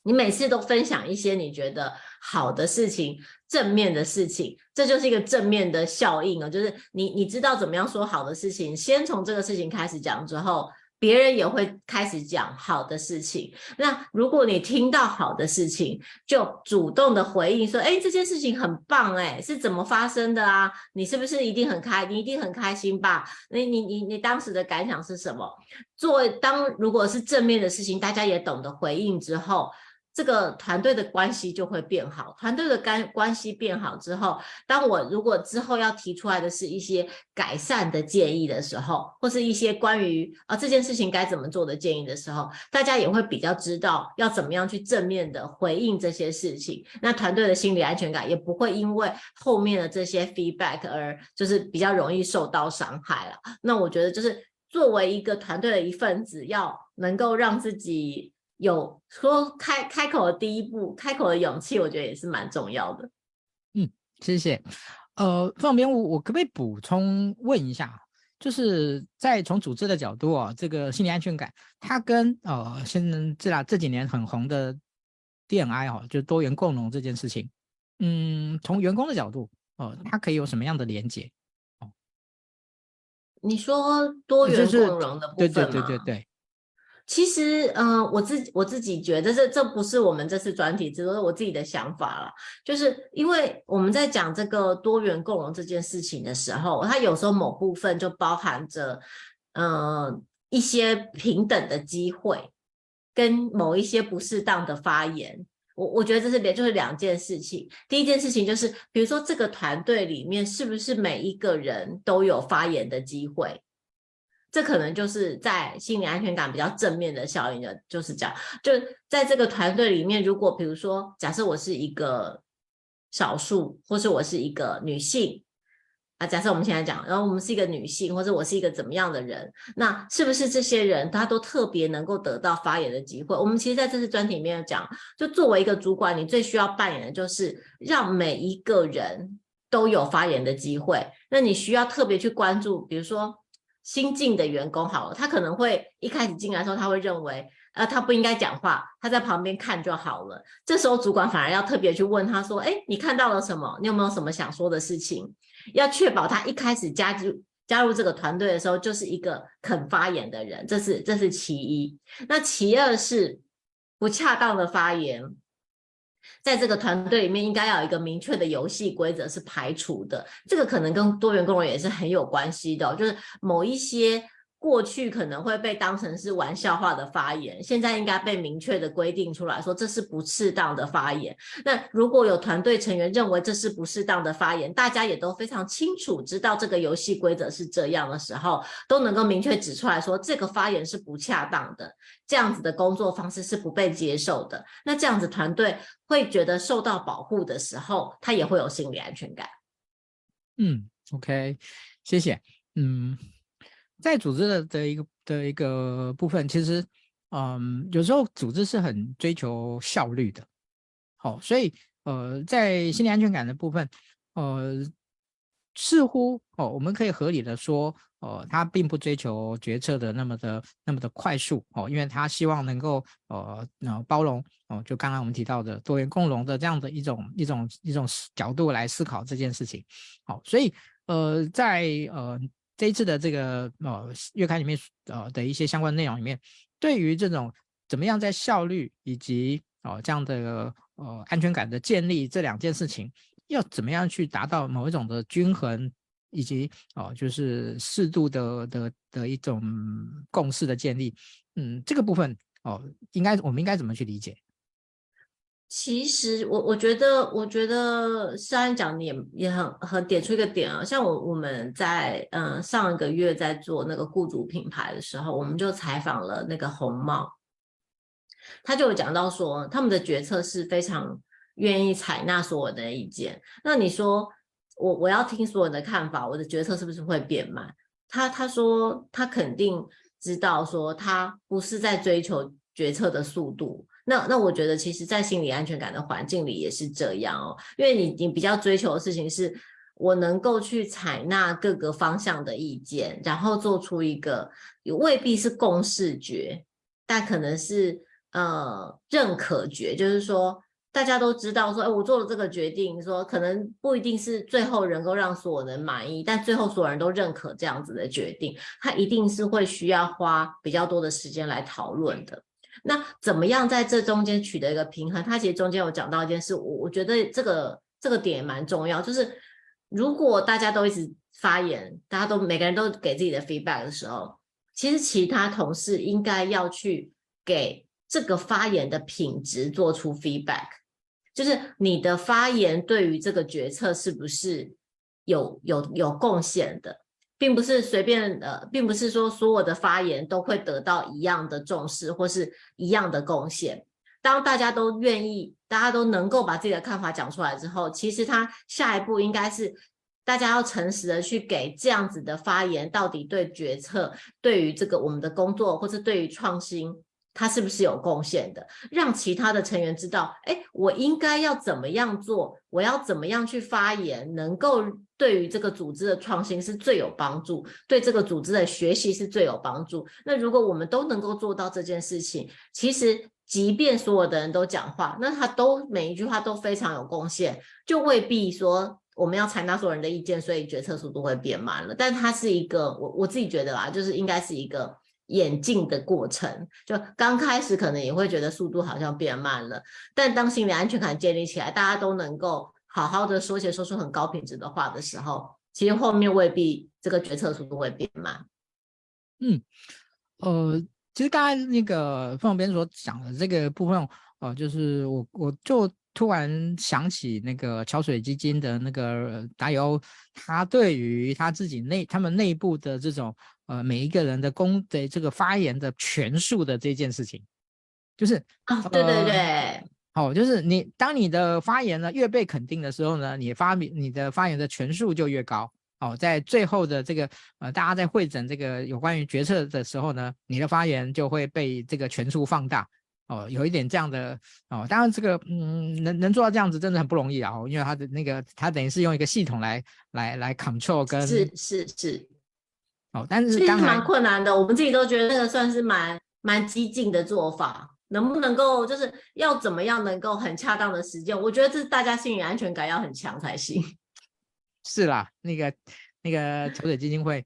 你每次都分享一些你觉得好的事情、正面的事情，这就是一个正面的效应啊。就是你你知道怎么样说好的事情，先从这个事情开始讲之后，别人也会开始讲好的事情。那如果你听到好的事情，就主动的回应说：“哎，这件事情很棒，哎，是怎么发生的啊？你是不是一定很开？你一定很开心吧？你你你你当时的感想是什么？作为当如果是正面的事情，大家也懂得回应之后。”这个团队的关系就会变好，团队的干关系变好之后，当我如果之后要提出来的是一些改善的建议的时候，或是一些关于啊这件事情该怎么做的建议的时候，大家也会比较知道要怎么样去正面的回应这些事情。那团队的心理安全感也不会因为后面的这些 feedback 而就是比较容易受到伤害了。那我觉得就是作为一个团队的一份子，要能够让自己。有说开开口的第一步，开口的勇气，我觉得也是蛮重要的。嗯，谢谢。呃，方边，我我可不可以补充问一下，就是在从组织的角度啊，这个心理安全感，它跟呃现在这啦这几年很红的 DNI 哈，就多元共融这件事情，嗯，从员工的角度，哦、呃，它可以有什么样的连接？哦，你说多元共融的部分吗？对对对对对。其实，嗯、我自己我自己觉得这这不是我们这次专题，只是我自己的想法了。就是因为我们在讲这个多元共融这件事情的时候，它有时候某部分就包含着，嗯、一些平等的机会，跟某一些不适当的发言。我我觉得这是两就是两件事情。第一件事情就是，比如说这个团队里面是不是每一个人都有发言的机会？这可能就是在心理安全感比较正面的效应的，就是这样。就在这个团队里面，如果比如说，假设我是一个少数，或是我是一个女性啊，假设我们现在讲，然后我们是一个女性，或者我是一个怎么样的人，那是不是这些人他都特别能够得到发言的机会？我们其实在这次专题里面讲，就作为一个主管，你最需要扮演的就是让每一个人都有发言的机会。那你需要特别去关注，比如说。新进的员工好了，他可能会一开始进来的时候，他会认为，呃，他不应该讲话，他在旁边看就好了。这时候主管反而要特别去问他说，哎，你看到了什么？你有没有什么想说的事情？要确保他一开始加入加入这个团队的时候，就是一个肯发言的人，这是这是其一。那其二是不恰当的发言。在这个团队里面，应该要有一个明确的游戏规则是排除的。这个可能跟多元共融也是很有关系的，就是某一些。过去可能会被当成是玩笑话的发言，现在应该被明确的规定出来说，这是不适当的发言。那如果有团队成员认为这是不适当的发言，大家也都非常清楚知道这个游戏规则是这样的时候，都能够明确指出来说，这个发言是不恰当的，这样子的工作方式是不被接受的。那这样子团队会觉得受到保护的时候，他也会有心理安全感。嗯，OK，谢谢。嗯。在组织的的一个的一个部分，其实，嗯，有时候组织是很追求效率的，好，所以，呃，在心理安全感的部分，呃，似乎哦，我们可以合理的说，哦，他并不追求决策的那么的那么的快速哦，因为他希望能够呃，那包容哦，就刚刚我们提到的多元共融的这样的一种一种一种角度来思考这件事情。好，所以呃，在呃这一次的这个呃月刊里面呃的一些相关内容里面，对于这种怎么样在效率以及哦这样的呃安全感的建立这两件事情。要怎么样去达到某一种的均衡，以及哦，就是适度的的的一种共识的建立，嗯，这个部分哦，应该我们应该怎么去理解？其实我我觉得，我觉得诗安讲的也也很很点出一个点啊，像我我们在嗯上一个月在做那个雇主品牌的时候，我们就采访了那个红帽，他就有讲到说，他们的决策是非常。愿意采纳所有的意见，那你说我我要听所有的看法，我的决策是不是会变慢？他他说他肯定知道，说他不是在追求决策的速度。那那我觉得，其实，在心理安全感的环境里也是这样哦，因为你你比较追求的事情是，我能够去采纳各个方向的意见，然后做出一个也未必是共识决，但可能是呃认可决，就是说。大家都知道说，哎，我做了这个决定，说可能不一定是最后能够让所有人满意，但最后所有人都认可这样子的决定，他一定是会需要花比较多的时间来讨论的。那怎么样在这中间取得一个平衡？他其实中间有讲到一件事，我我觉得这个这个点也蛮重要，就是如果大家都一直发言，大家都每个人都给自己的 feedback 的时候，其实其他同事应该要去给这个发言的品质做出 feedback。就是你的发言对于这个决策是不是有有有贡献的，并不是随便呃，并不是说所有的发言都会得到一样的重视或是一样的贡献。当大家都愿意，大家都能够把自己的看法讲出来之后，其实他下一步应该是大家要诚实的去给这样子的发言到底对决策、对于这个我们的工作或是对于创新。他是不是有贡献的？让其他的成员知道，哎，我应该要怎么样做？我要怎么样去发言，能够对于这个组织的创新是最有帮助，对这个组织的学习是最有帮助。那如果我们都能够做到这件事情，其实即便所有的人都讲话，那他都每一句话都非常有贡献，就未必说我们要采纳所有人的意见，所以决策速度会变慢了。但它是一个，我我自己觉得啦，就是应该是一个。演进的过程，就刚开始可能也会觉得速度好像变慢了，但当心理安全感建立起来，大家都能够好好的说些说出很高品质的话的时候，其实后面未必这个决策速度会变慢。嗯，呃，其实刚才那个副总编所讲的这个部分，呃，就是我我就突然想起那个桥水基金的那个达尤，他对于他自己内他们内部的这种。呃，每一个人的公的这个发言的权数的这件事情，就是啊，对对对，哦，就是你当你的发言呢越被肯定的时候呢，你发你的发言的权数就越高。哦，在最后的这个呃，大家在会诊这个有关于决策的时候呢，你的发言就会被这个权数放大。哦，有一点这样的哦，当然这个嗯，能能做到这样子真的很不容易啊，因为他的那个他等于是用一个系统来来来 control 跟是是是。哦，但是其实蛮困难的，我们自己都觉得那个算是蛮蛮激进的做法，能不能够就是要怎么样能够很恰当的实践？我觉得这是大家心理安全感要很强才行。是啦，那个那个桥水基金会，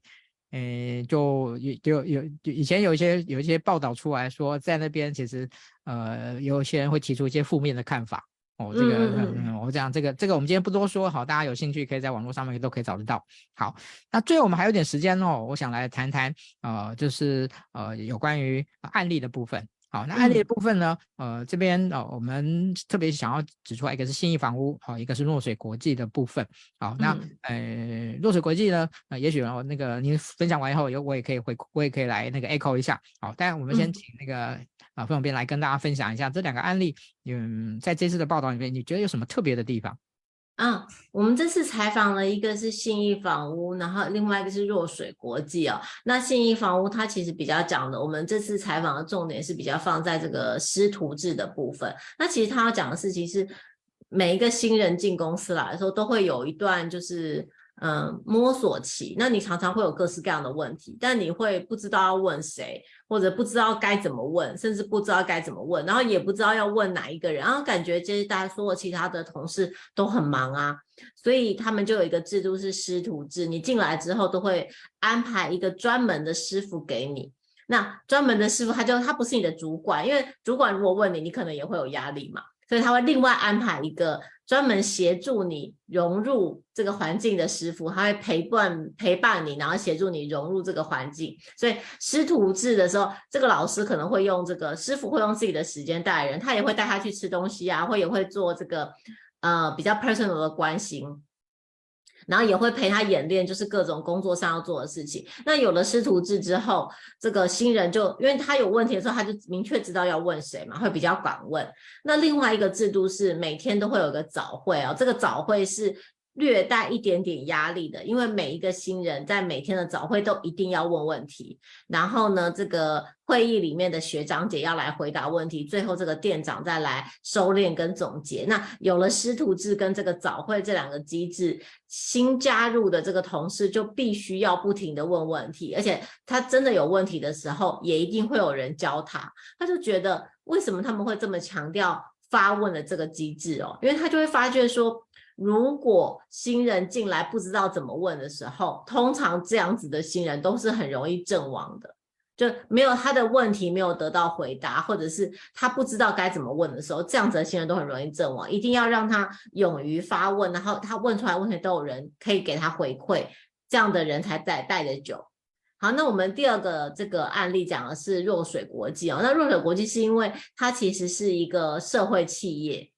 诶，就有有有以前有一些有一些报道出来说，在那边其实呃有些人会提出一些负面的看法。哦，这个，嗯，我讲这个，这个我们今天不多说，好，大家有兴趣可以在网络上面都可以找得到。好，那最后我们还有点时间哦，我想来谈谈，呃，就是呃有关于案例的部分。好，那案例的部分呢，嗯、呃，这边哦，我们特别想要指出来，一个是信义房屋，好，一个是诺水国际的部分。好，那、嗯、呃，诺水国际呢，呃，也许哦，那个您分享完以后，有我也可以回，我也可以来那个 echo 一下。好，但我们先请那个、嗯、啊，副总编来跟大家分享一下这两个案例。嗯，在这次的报道里面，你觉得有什么特别的地方？啊，我们这次采访了一个是信义房屋，然后另外一个是若水国际哦。那信义房屋它其实比较讲的，我们这次采访的重点是比较放在这个师徒制的部分。那其实他要讲的事情是，每一个新人进公司来的时候，都会有一段就是嗯摸索期，那你常常会有各式各样的问题，但你会不知道要问谁，或者不知道该怎么问，甚至不知道该怎么问，然后也不知道要问哪一个人，然后感觉就是大家所有其他的同事都很忙啊，所以他们就有一个制度是师徒制，你进来之后都会安排一个专门的师傅给你。那专门的师傅，他就他不是你的主管，因为主管如果问你，你可能也会有压力嘛，所以他会另外安排一个专门协助你融入这个环境的师傅，他会陪伴陪伴你，然后协助你融入这个环境。所以师徒制的时候，这个老师可能会用这个师傅会用自己的时间带人，他也会带他去吃东西啊，会也会做这个呃比较 personal 的关心。然后也会陪他演练，就是各种工作上要做的事情。那有了师徒制之后，这个新人就因为他有问题的时候，他就明确知道要问谁嘛，会比较敢问。那另外一个制度是每天都会有个早会哦，这个早会是。略带一点点压力的，因为每一个新人在每天的早会都一定要问问题，然后呢，这个会议里面的学长姐要来回答问题，最后这个店长再来收敛跟总结。那有了师徒制跟这个早会这两个机制，新加入的这个同事就必须要不停的问问题，而且他真的有问题的时候，也一定会有人教他。他就觉得为什么他们会这么强调发问的这个机制哦？因为他就会发觉说。如果新人进来不知道怎么问的时候，通常这样子的新人都是很容易阵亡的，就没有他的问题没有得到回答，或者是他不知道该怎么问的时候，这样子的新人都很容易阵亡。一定要让他勇于发问，然后他问出来问题都有人可以给他回馈，这样的人才带带得久。好，那我们第二个这个案例讲的是若水国际哦，那若水国际是因为它其实是一个社会企业。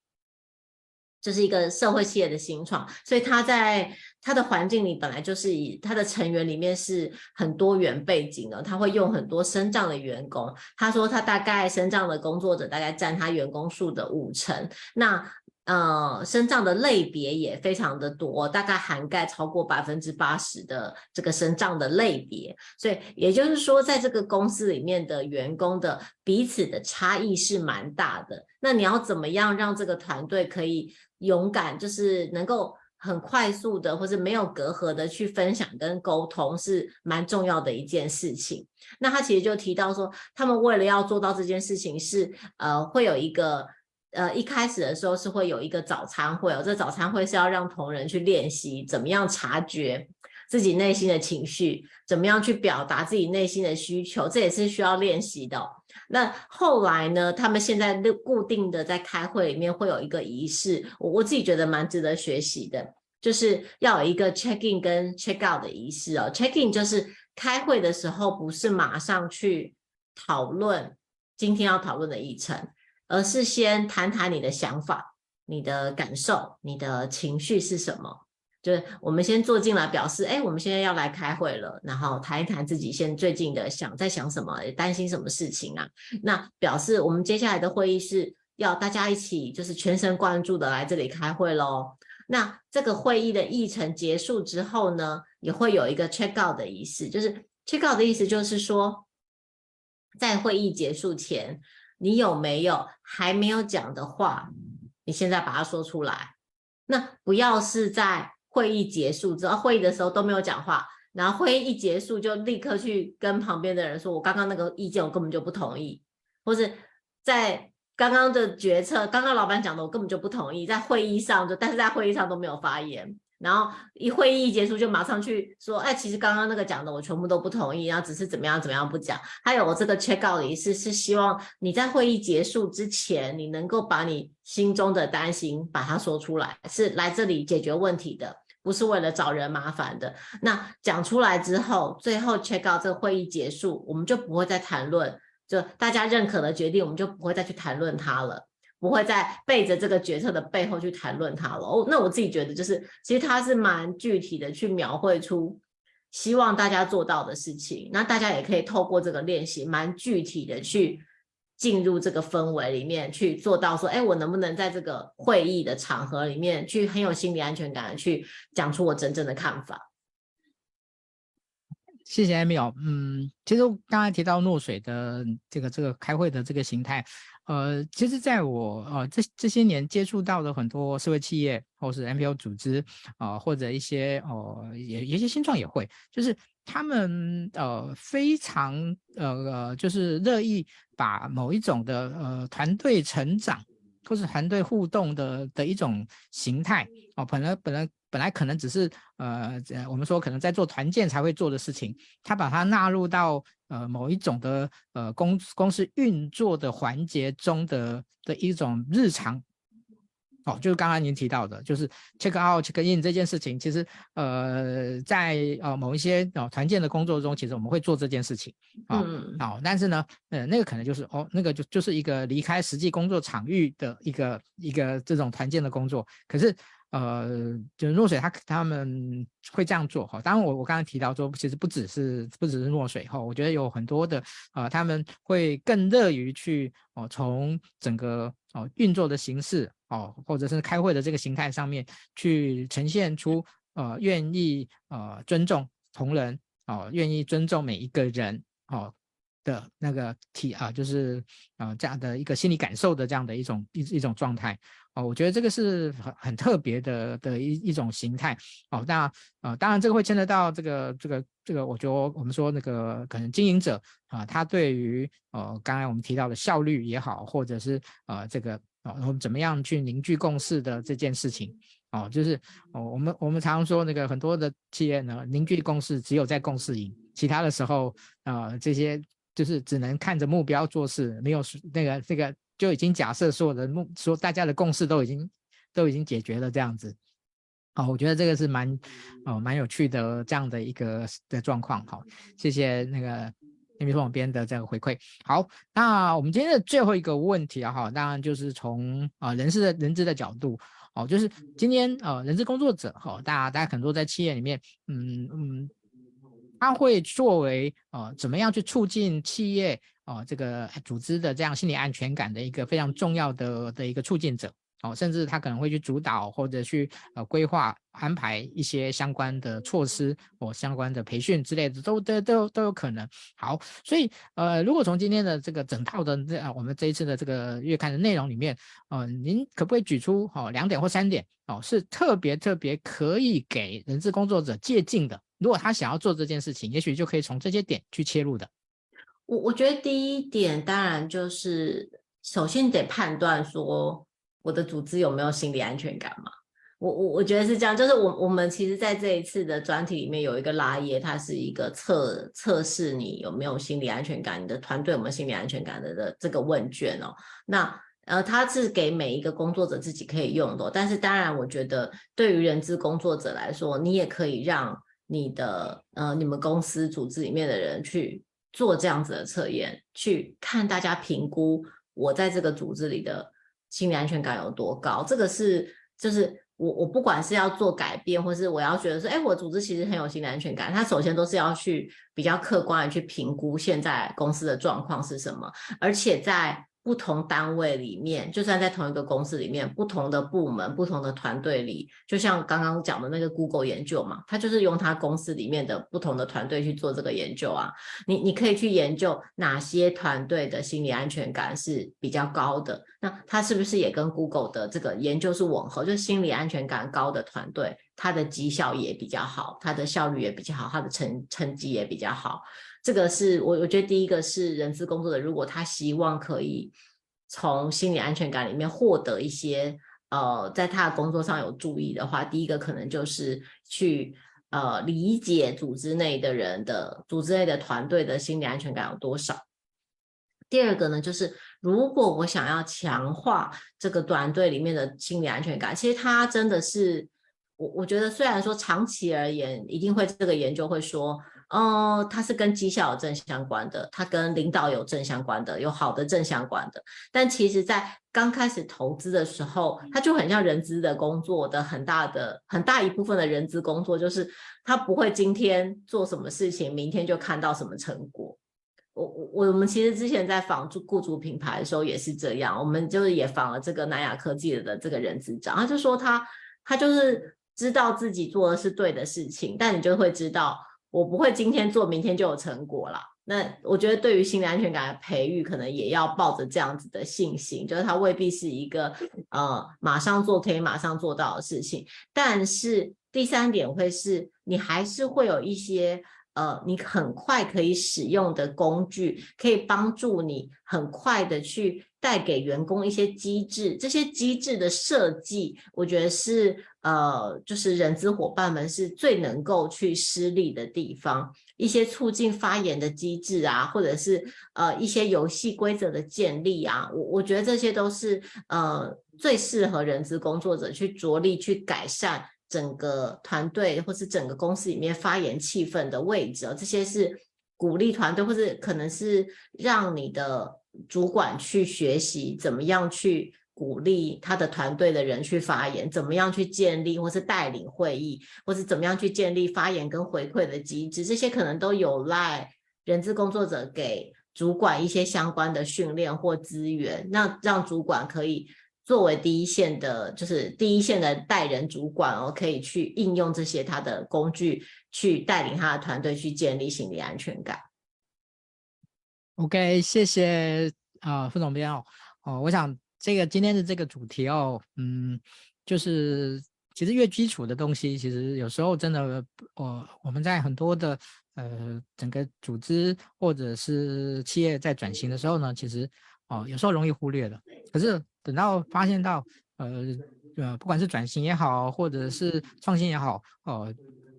这是一个社会企业的新创，所以他在他的环境里本来就是以他的成员里面是很多元背景的，他会用很多身障的员工。他说他大概身障的工作者大概占他员工数的五成。那呃，身障的类别也非常的多，大概涵盖超过百分之八十的这个身障的类别。所以也就是说，在这个公司里面的员工的彼此的差异是蛮大的。那你要怎么样让这个团队可以勇敢，就是能够很快速的，或是没有隔阂的去分享跟沟通，是蛮重要的一件事情。那他其实就提到说，他们为了要做到这件事情，是呃会有一个呃一开始的时候是会有一个早餐会哦，这早餐会是要让同仁去练习怎么样察觉自己内心的情绪，怎么样去表达自己内心的需求，这也是需要练习的。那后来呢？他们现在固定的在开会里面会有一个仪式，我我自己觉得蛮值得学习的，就是要有一个 check in 跟 check out 的仪式哦。check in 就是开会的时候不是马上去讨论今天要讨论的议程，而是先谈谈你的想法、你的感受、你的情绪是什么。就是我们先坐进来表示，哎，我们现在要来开会了，然后谈一谈自己现最近的想在想什么，担心什么事情啊？那表示我们接下来的会议是要大家一起就是全神贯注的来这里开会喽。那这个会议的议程结束之后呢，也会有一个 check out 的仪式，就是 check out 的意思就是说，在会议结束前，你有没有还没有讲的话，你现在把它说出来。那不要是在会议结束之后，会议的时候都没有讲话，然后会议一结束就立刻去跟旁边的人说：“我刚刚那个意见我根本就不同意。”或是在刚刚的决策，刚刚老板讲的我根本就不同意，在会议上就，但是在会议上都没有发言，然后一会议一结束就马上去说：“哎，其实刚刚那个讲的我全部都不同意，然后只是怎么样怎么样不讲。”还有我这个 check out 的仪式是希望你在会议结束之前，你能够把你心中的担心把它说出来，是来这里解决问题的。不是为了找人麻烦的。那讲出来之后，最后 check out 这个会议结束，我们就不会再谈论，就大家认可的决定，我们就不会再去谈论它了，不会再背着这个决策的背后去谈论它了。哦，那我自己觉得，就是其实它是蛮具体的去描绘出希望大家做到的事情。那大家也可以透过这个练习，蛮具体的去。进入这个氛围里面去做到说，哎，我能不能在这个会议的场合里面去很有心理安全感的去讲出我真正的看法？谢谢艾米哦，嗯，其实刚才提到若水的这个这个开会的这个形态，呃，其实在我呃这这些年接触到的很多社会企业或是 NPO 组织啊、呃，或者一些哦、呃，也有一些新创也会，就是他们呃非常呃呃，就是乐意把某一种的呃团队成长或是团队互动的的一种形态。哦，本来本来本来可能只是呃我们说可能在做团建才会做的事情，他把它纳入到。呃，某一种的呃公公司运作的环节中的的一种日常，哦，就是刚刚您提到的，就是 check out check in 这件事情，其实呃在呃某一些哦团建的工作中，其实我们会做这件事情，啊、哦，嗯，好、哦，但是呢，呃，那个可能就是哦，那个就就是一个离开实际工作场域的一个一个这种团建的工作，可是。呃，就是若水他他们会这样做哈。当然我我刚才提到说，其实不只是不只是若水哈，我觉得有很多的呃，他们会更乐于去哦，从整个哦运作的形式哦，或者是开会的这个形态上面去呈现出呃愿意呃尊重同仁哦，愿意尊重每一个人哦的那个体啊，就是啊、这样的一个心理感受的这样的一种一一种状态。哦，我觉得这个是很很特别的的一一种形态。哦，当然，呃，当然这个会牵扯到这个这个这个，我觉得我们说那个可能经营者啊，他对于呃刚才我们提到的效率也好，或者是呃这个啊，我们怎么样去凝聚共识的这件事情，哦，就是哦，我们我们常说那个很多的企业呢，凝聚共识只有在共识营，其他的时候啊，这些就是只能看着目标做事，没有那个这个。就已经假设所有的目说大家的共识都已经都已经解决了这样子，好，我觉得这个是蛮哦蛮有趣的这样的一个的状况。好，谢谢那个那边网边的这个回馈。好，那我们今天的最后一个问题啊，哈，当然就是从啊人事的人资的角度，哦，就是今天呃人资工作者哈，大家大家很多在企业里面，嗯嗯，他会作为呃怎么样去促进企业。哦，这个组织的这样心理安全感的一个非常重要的的一个促进者哦，甚至他可能会去主导或者去呃规划安排一些相关的措施或相关的培训之类的，都都都都有可能。好，所以呃，如果从今天的这个整套的这、呃、我们这一次的这个月刊的内容里面，呃，您可不可以举出哦两点或三点哦，是特别特别可以给人资工作者借鉴的？如果他想要做这件事情，也许就可以从这些点去切入的。我我觉得第一点当然就是，首先得判断说我的组织有没有心理安全感嘛。我我我觉得是这样，就是我我们其实在这一次的专题里面有一个拉页，它是一个测测试你有没有心理安全感，你的团队有没有心理安全感的的这个问卷哦。那呃，它是给每一个工作者自己可以用的，但是当然我觉得对于人资工作者来说，你也可以让你的呃你们公司组织里面的人去。做这样子的测验，去看大家评估我在这个组织里的心理安全感有多高。这个是就是我我不管是要做改变，或是我要觉得说，哎，我组织其实很有心理安全感。他首先都是要去比较客观的去评估现在公司的状况是什么，而且在。不同单位里面，就算在同一个公司里面，不同的部门、不同的团队里，就像刚刚讲的那个 Google 研究嘛，他就是用他公司里面的不同的团队去做这个研究啊。你你可以去研究哪些团队的心理安全感是比较高的，那他是不是也跟 Google 的这个研究是吻合？就是心理安全感高的团队，他的绩效也比较好，他的效率也比较好，他的成成绩也比较好。这个是我我觉得第一个是人资工作者，如果他希望可以从心理安全感里面获得一些呃，在他的工作上有注意的话，第一个可能就是去呃理解组织内的人的组织内的团队的心理安全感有多少。第二个呢，就是如果我想要强化这个团队里面的心理安全感，其实他真的是我我觉得虽然说长期而言一定会这个研究会说。哦，它是跟绩效有正相关的，它跟领导有正相关的，有好的正相关的。但其实，在刚开始投资的时候，它就很像人资的工作的很大的很大一部分的人资工作，就是他不会今天做什么事情，明天就看到什么成果。我我我们其实之前在访雇主品牌的时候也是这样，我们就是也访了这个南亚科技的这个人资长，他就说他他就是知道自己做的是对的事情，但你就会知道。我不会今天做，明天就有成果了。那我觉得对于心理安全感的培育，可能也要抱着这样子的信心，就是它未必是一个呃马上做可以马上做到的事情。但是第三点会是，你还是会有一些呃你很快可以使用的工具，可以帮助你很快的去带给员工一些机制。这些机制的设计，我觉得是呃就是人资伙伴们是最能够去施力的地方。一些促进发言的机制啊，或者是呃一些游戏规则的建立啊，我我觉得这些都是呃最适合人资工作者去着力去改善整个团队或是整个公司里面发言气氛的位置哦。这些是鼓励团队，或是可能是让你的主管去学习怎么样去。鼓励他的团队的人去发言，怎么样去建立或是带领会议，或是怎么样去建立发言跟回馈的机制，这些可能都有赖人资工作者给主管一些相关的训练或资源，那让主管可以作为第一线的，就是第一线的带人主管哦，可以去应用这些他的工具，去带领他的团队去建立心理安全感。OK，谢谢啊，副总编哦，哦，我想。这个今天的这个主题哦，嗯，就是其实越基础的东西，其实有时候真的，我、呃、我们在很多的呃整个组织或者是企业在转型的时候呢，其实哦、有时候容易忽略的。可是等到发现到呃呃不管是转型也好，或者是创新也好，哦、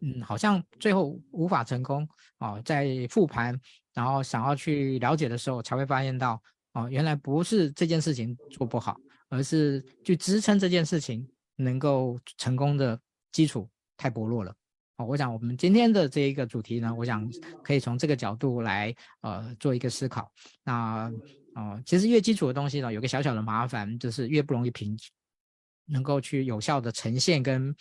嗯，好像最后无法成功哦、在复盘然后想要去了解的时候，才会发现到。哦，原来不是这件事情做不好，而是去支撑这件事情能够成功的基础太薄弱了。哦，我想我们今天的这一个主题呢，我想可以从这个角度来呃做一个思考。那哦，其实越基础的东西呢，有个小小的麻烦，就是越不容易评，能够去有效的呈现跟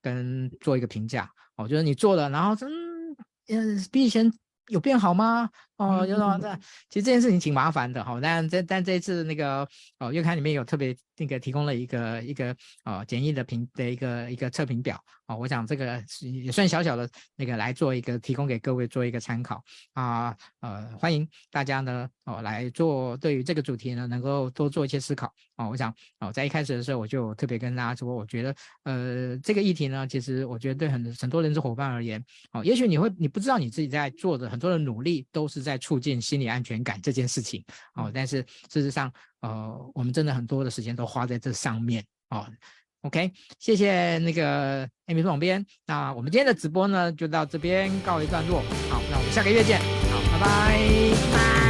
跟做一个评价。哦，就是你做了，然后嗯嗯比以前有变好吗？哦，就是说这其实这件事情挺麻烦的哈，但这但这一次那个哦月刊里面有特别那个提供了一个一个哦简易的评的一个一个测评表啊，我想这个也算小小的那个来做一个提供给各位做一个参考啊，呃欢迎大家呢哦来做对于这个主题呢能够多做一些思考啊，我想哦在一开始的时候我就特别跟大家说，我觉得呃这个议题呢其实我觉得对很很多人资伙伴而言哦，也许你会你不知道你自己在做的很多的努力都是。在促进心理安全感这件事情哦，但是事实上，呃，我们真的很多的时间都花在这上面哦。OK，谢谢那个 Amy 副总编，那我们今天的直播呢就到这边告一段落。好，那我们下个月见。好，拜拜。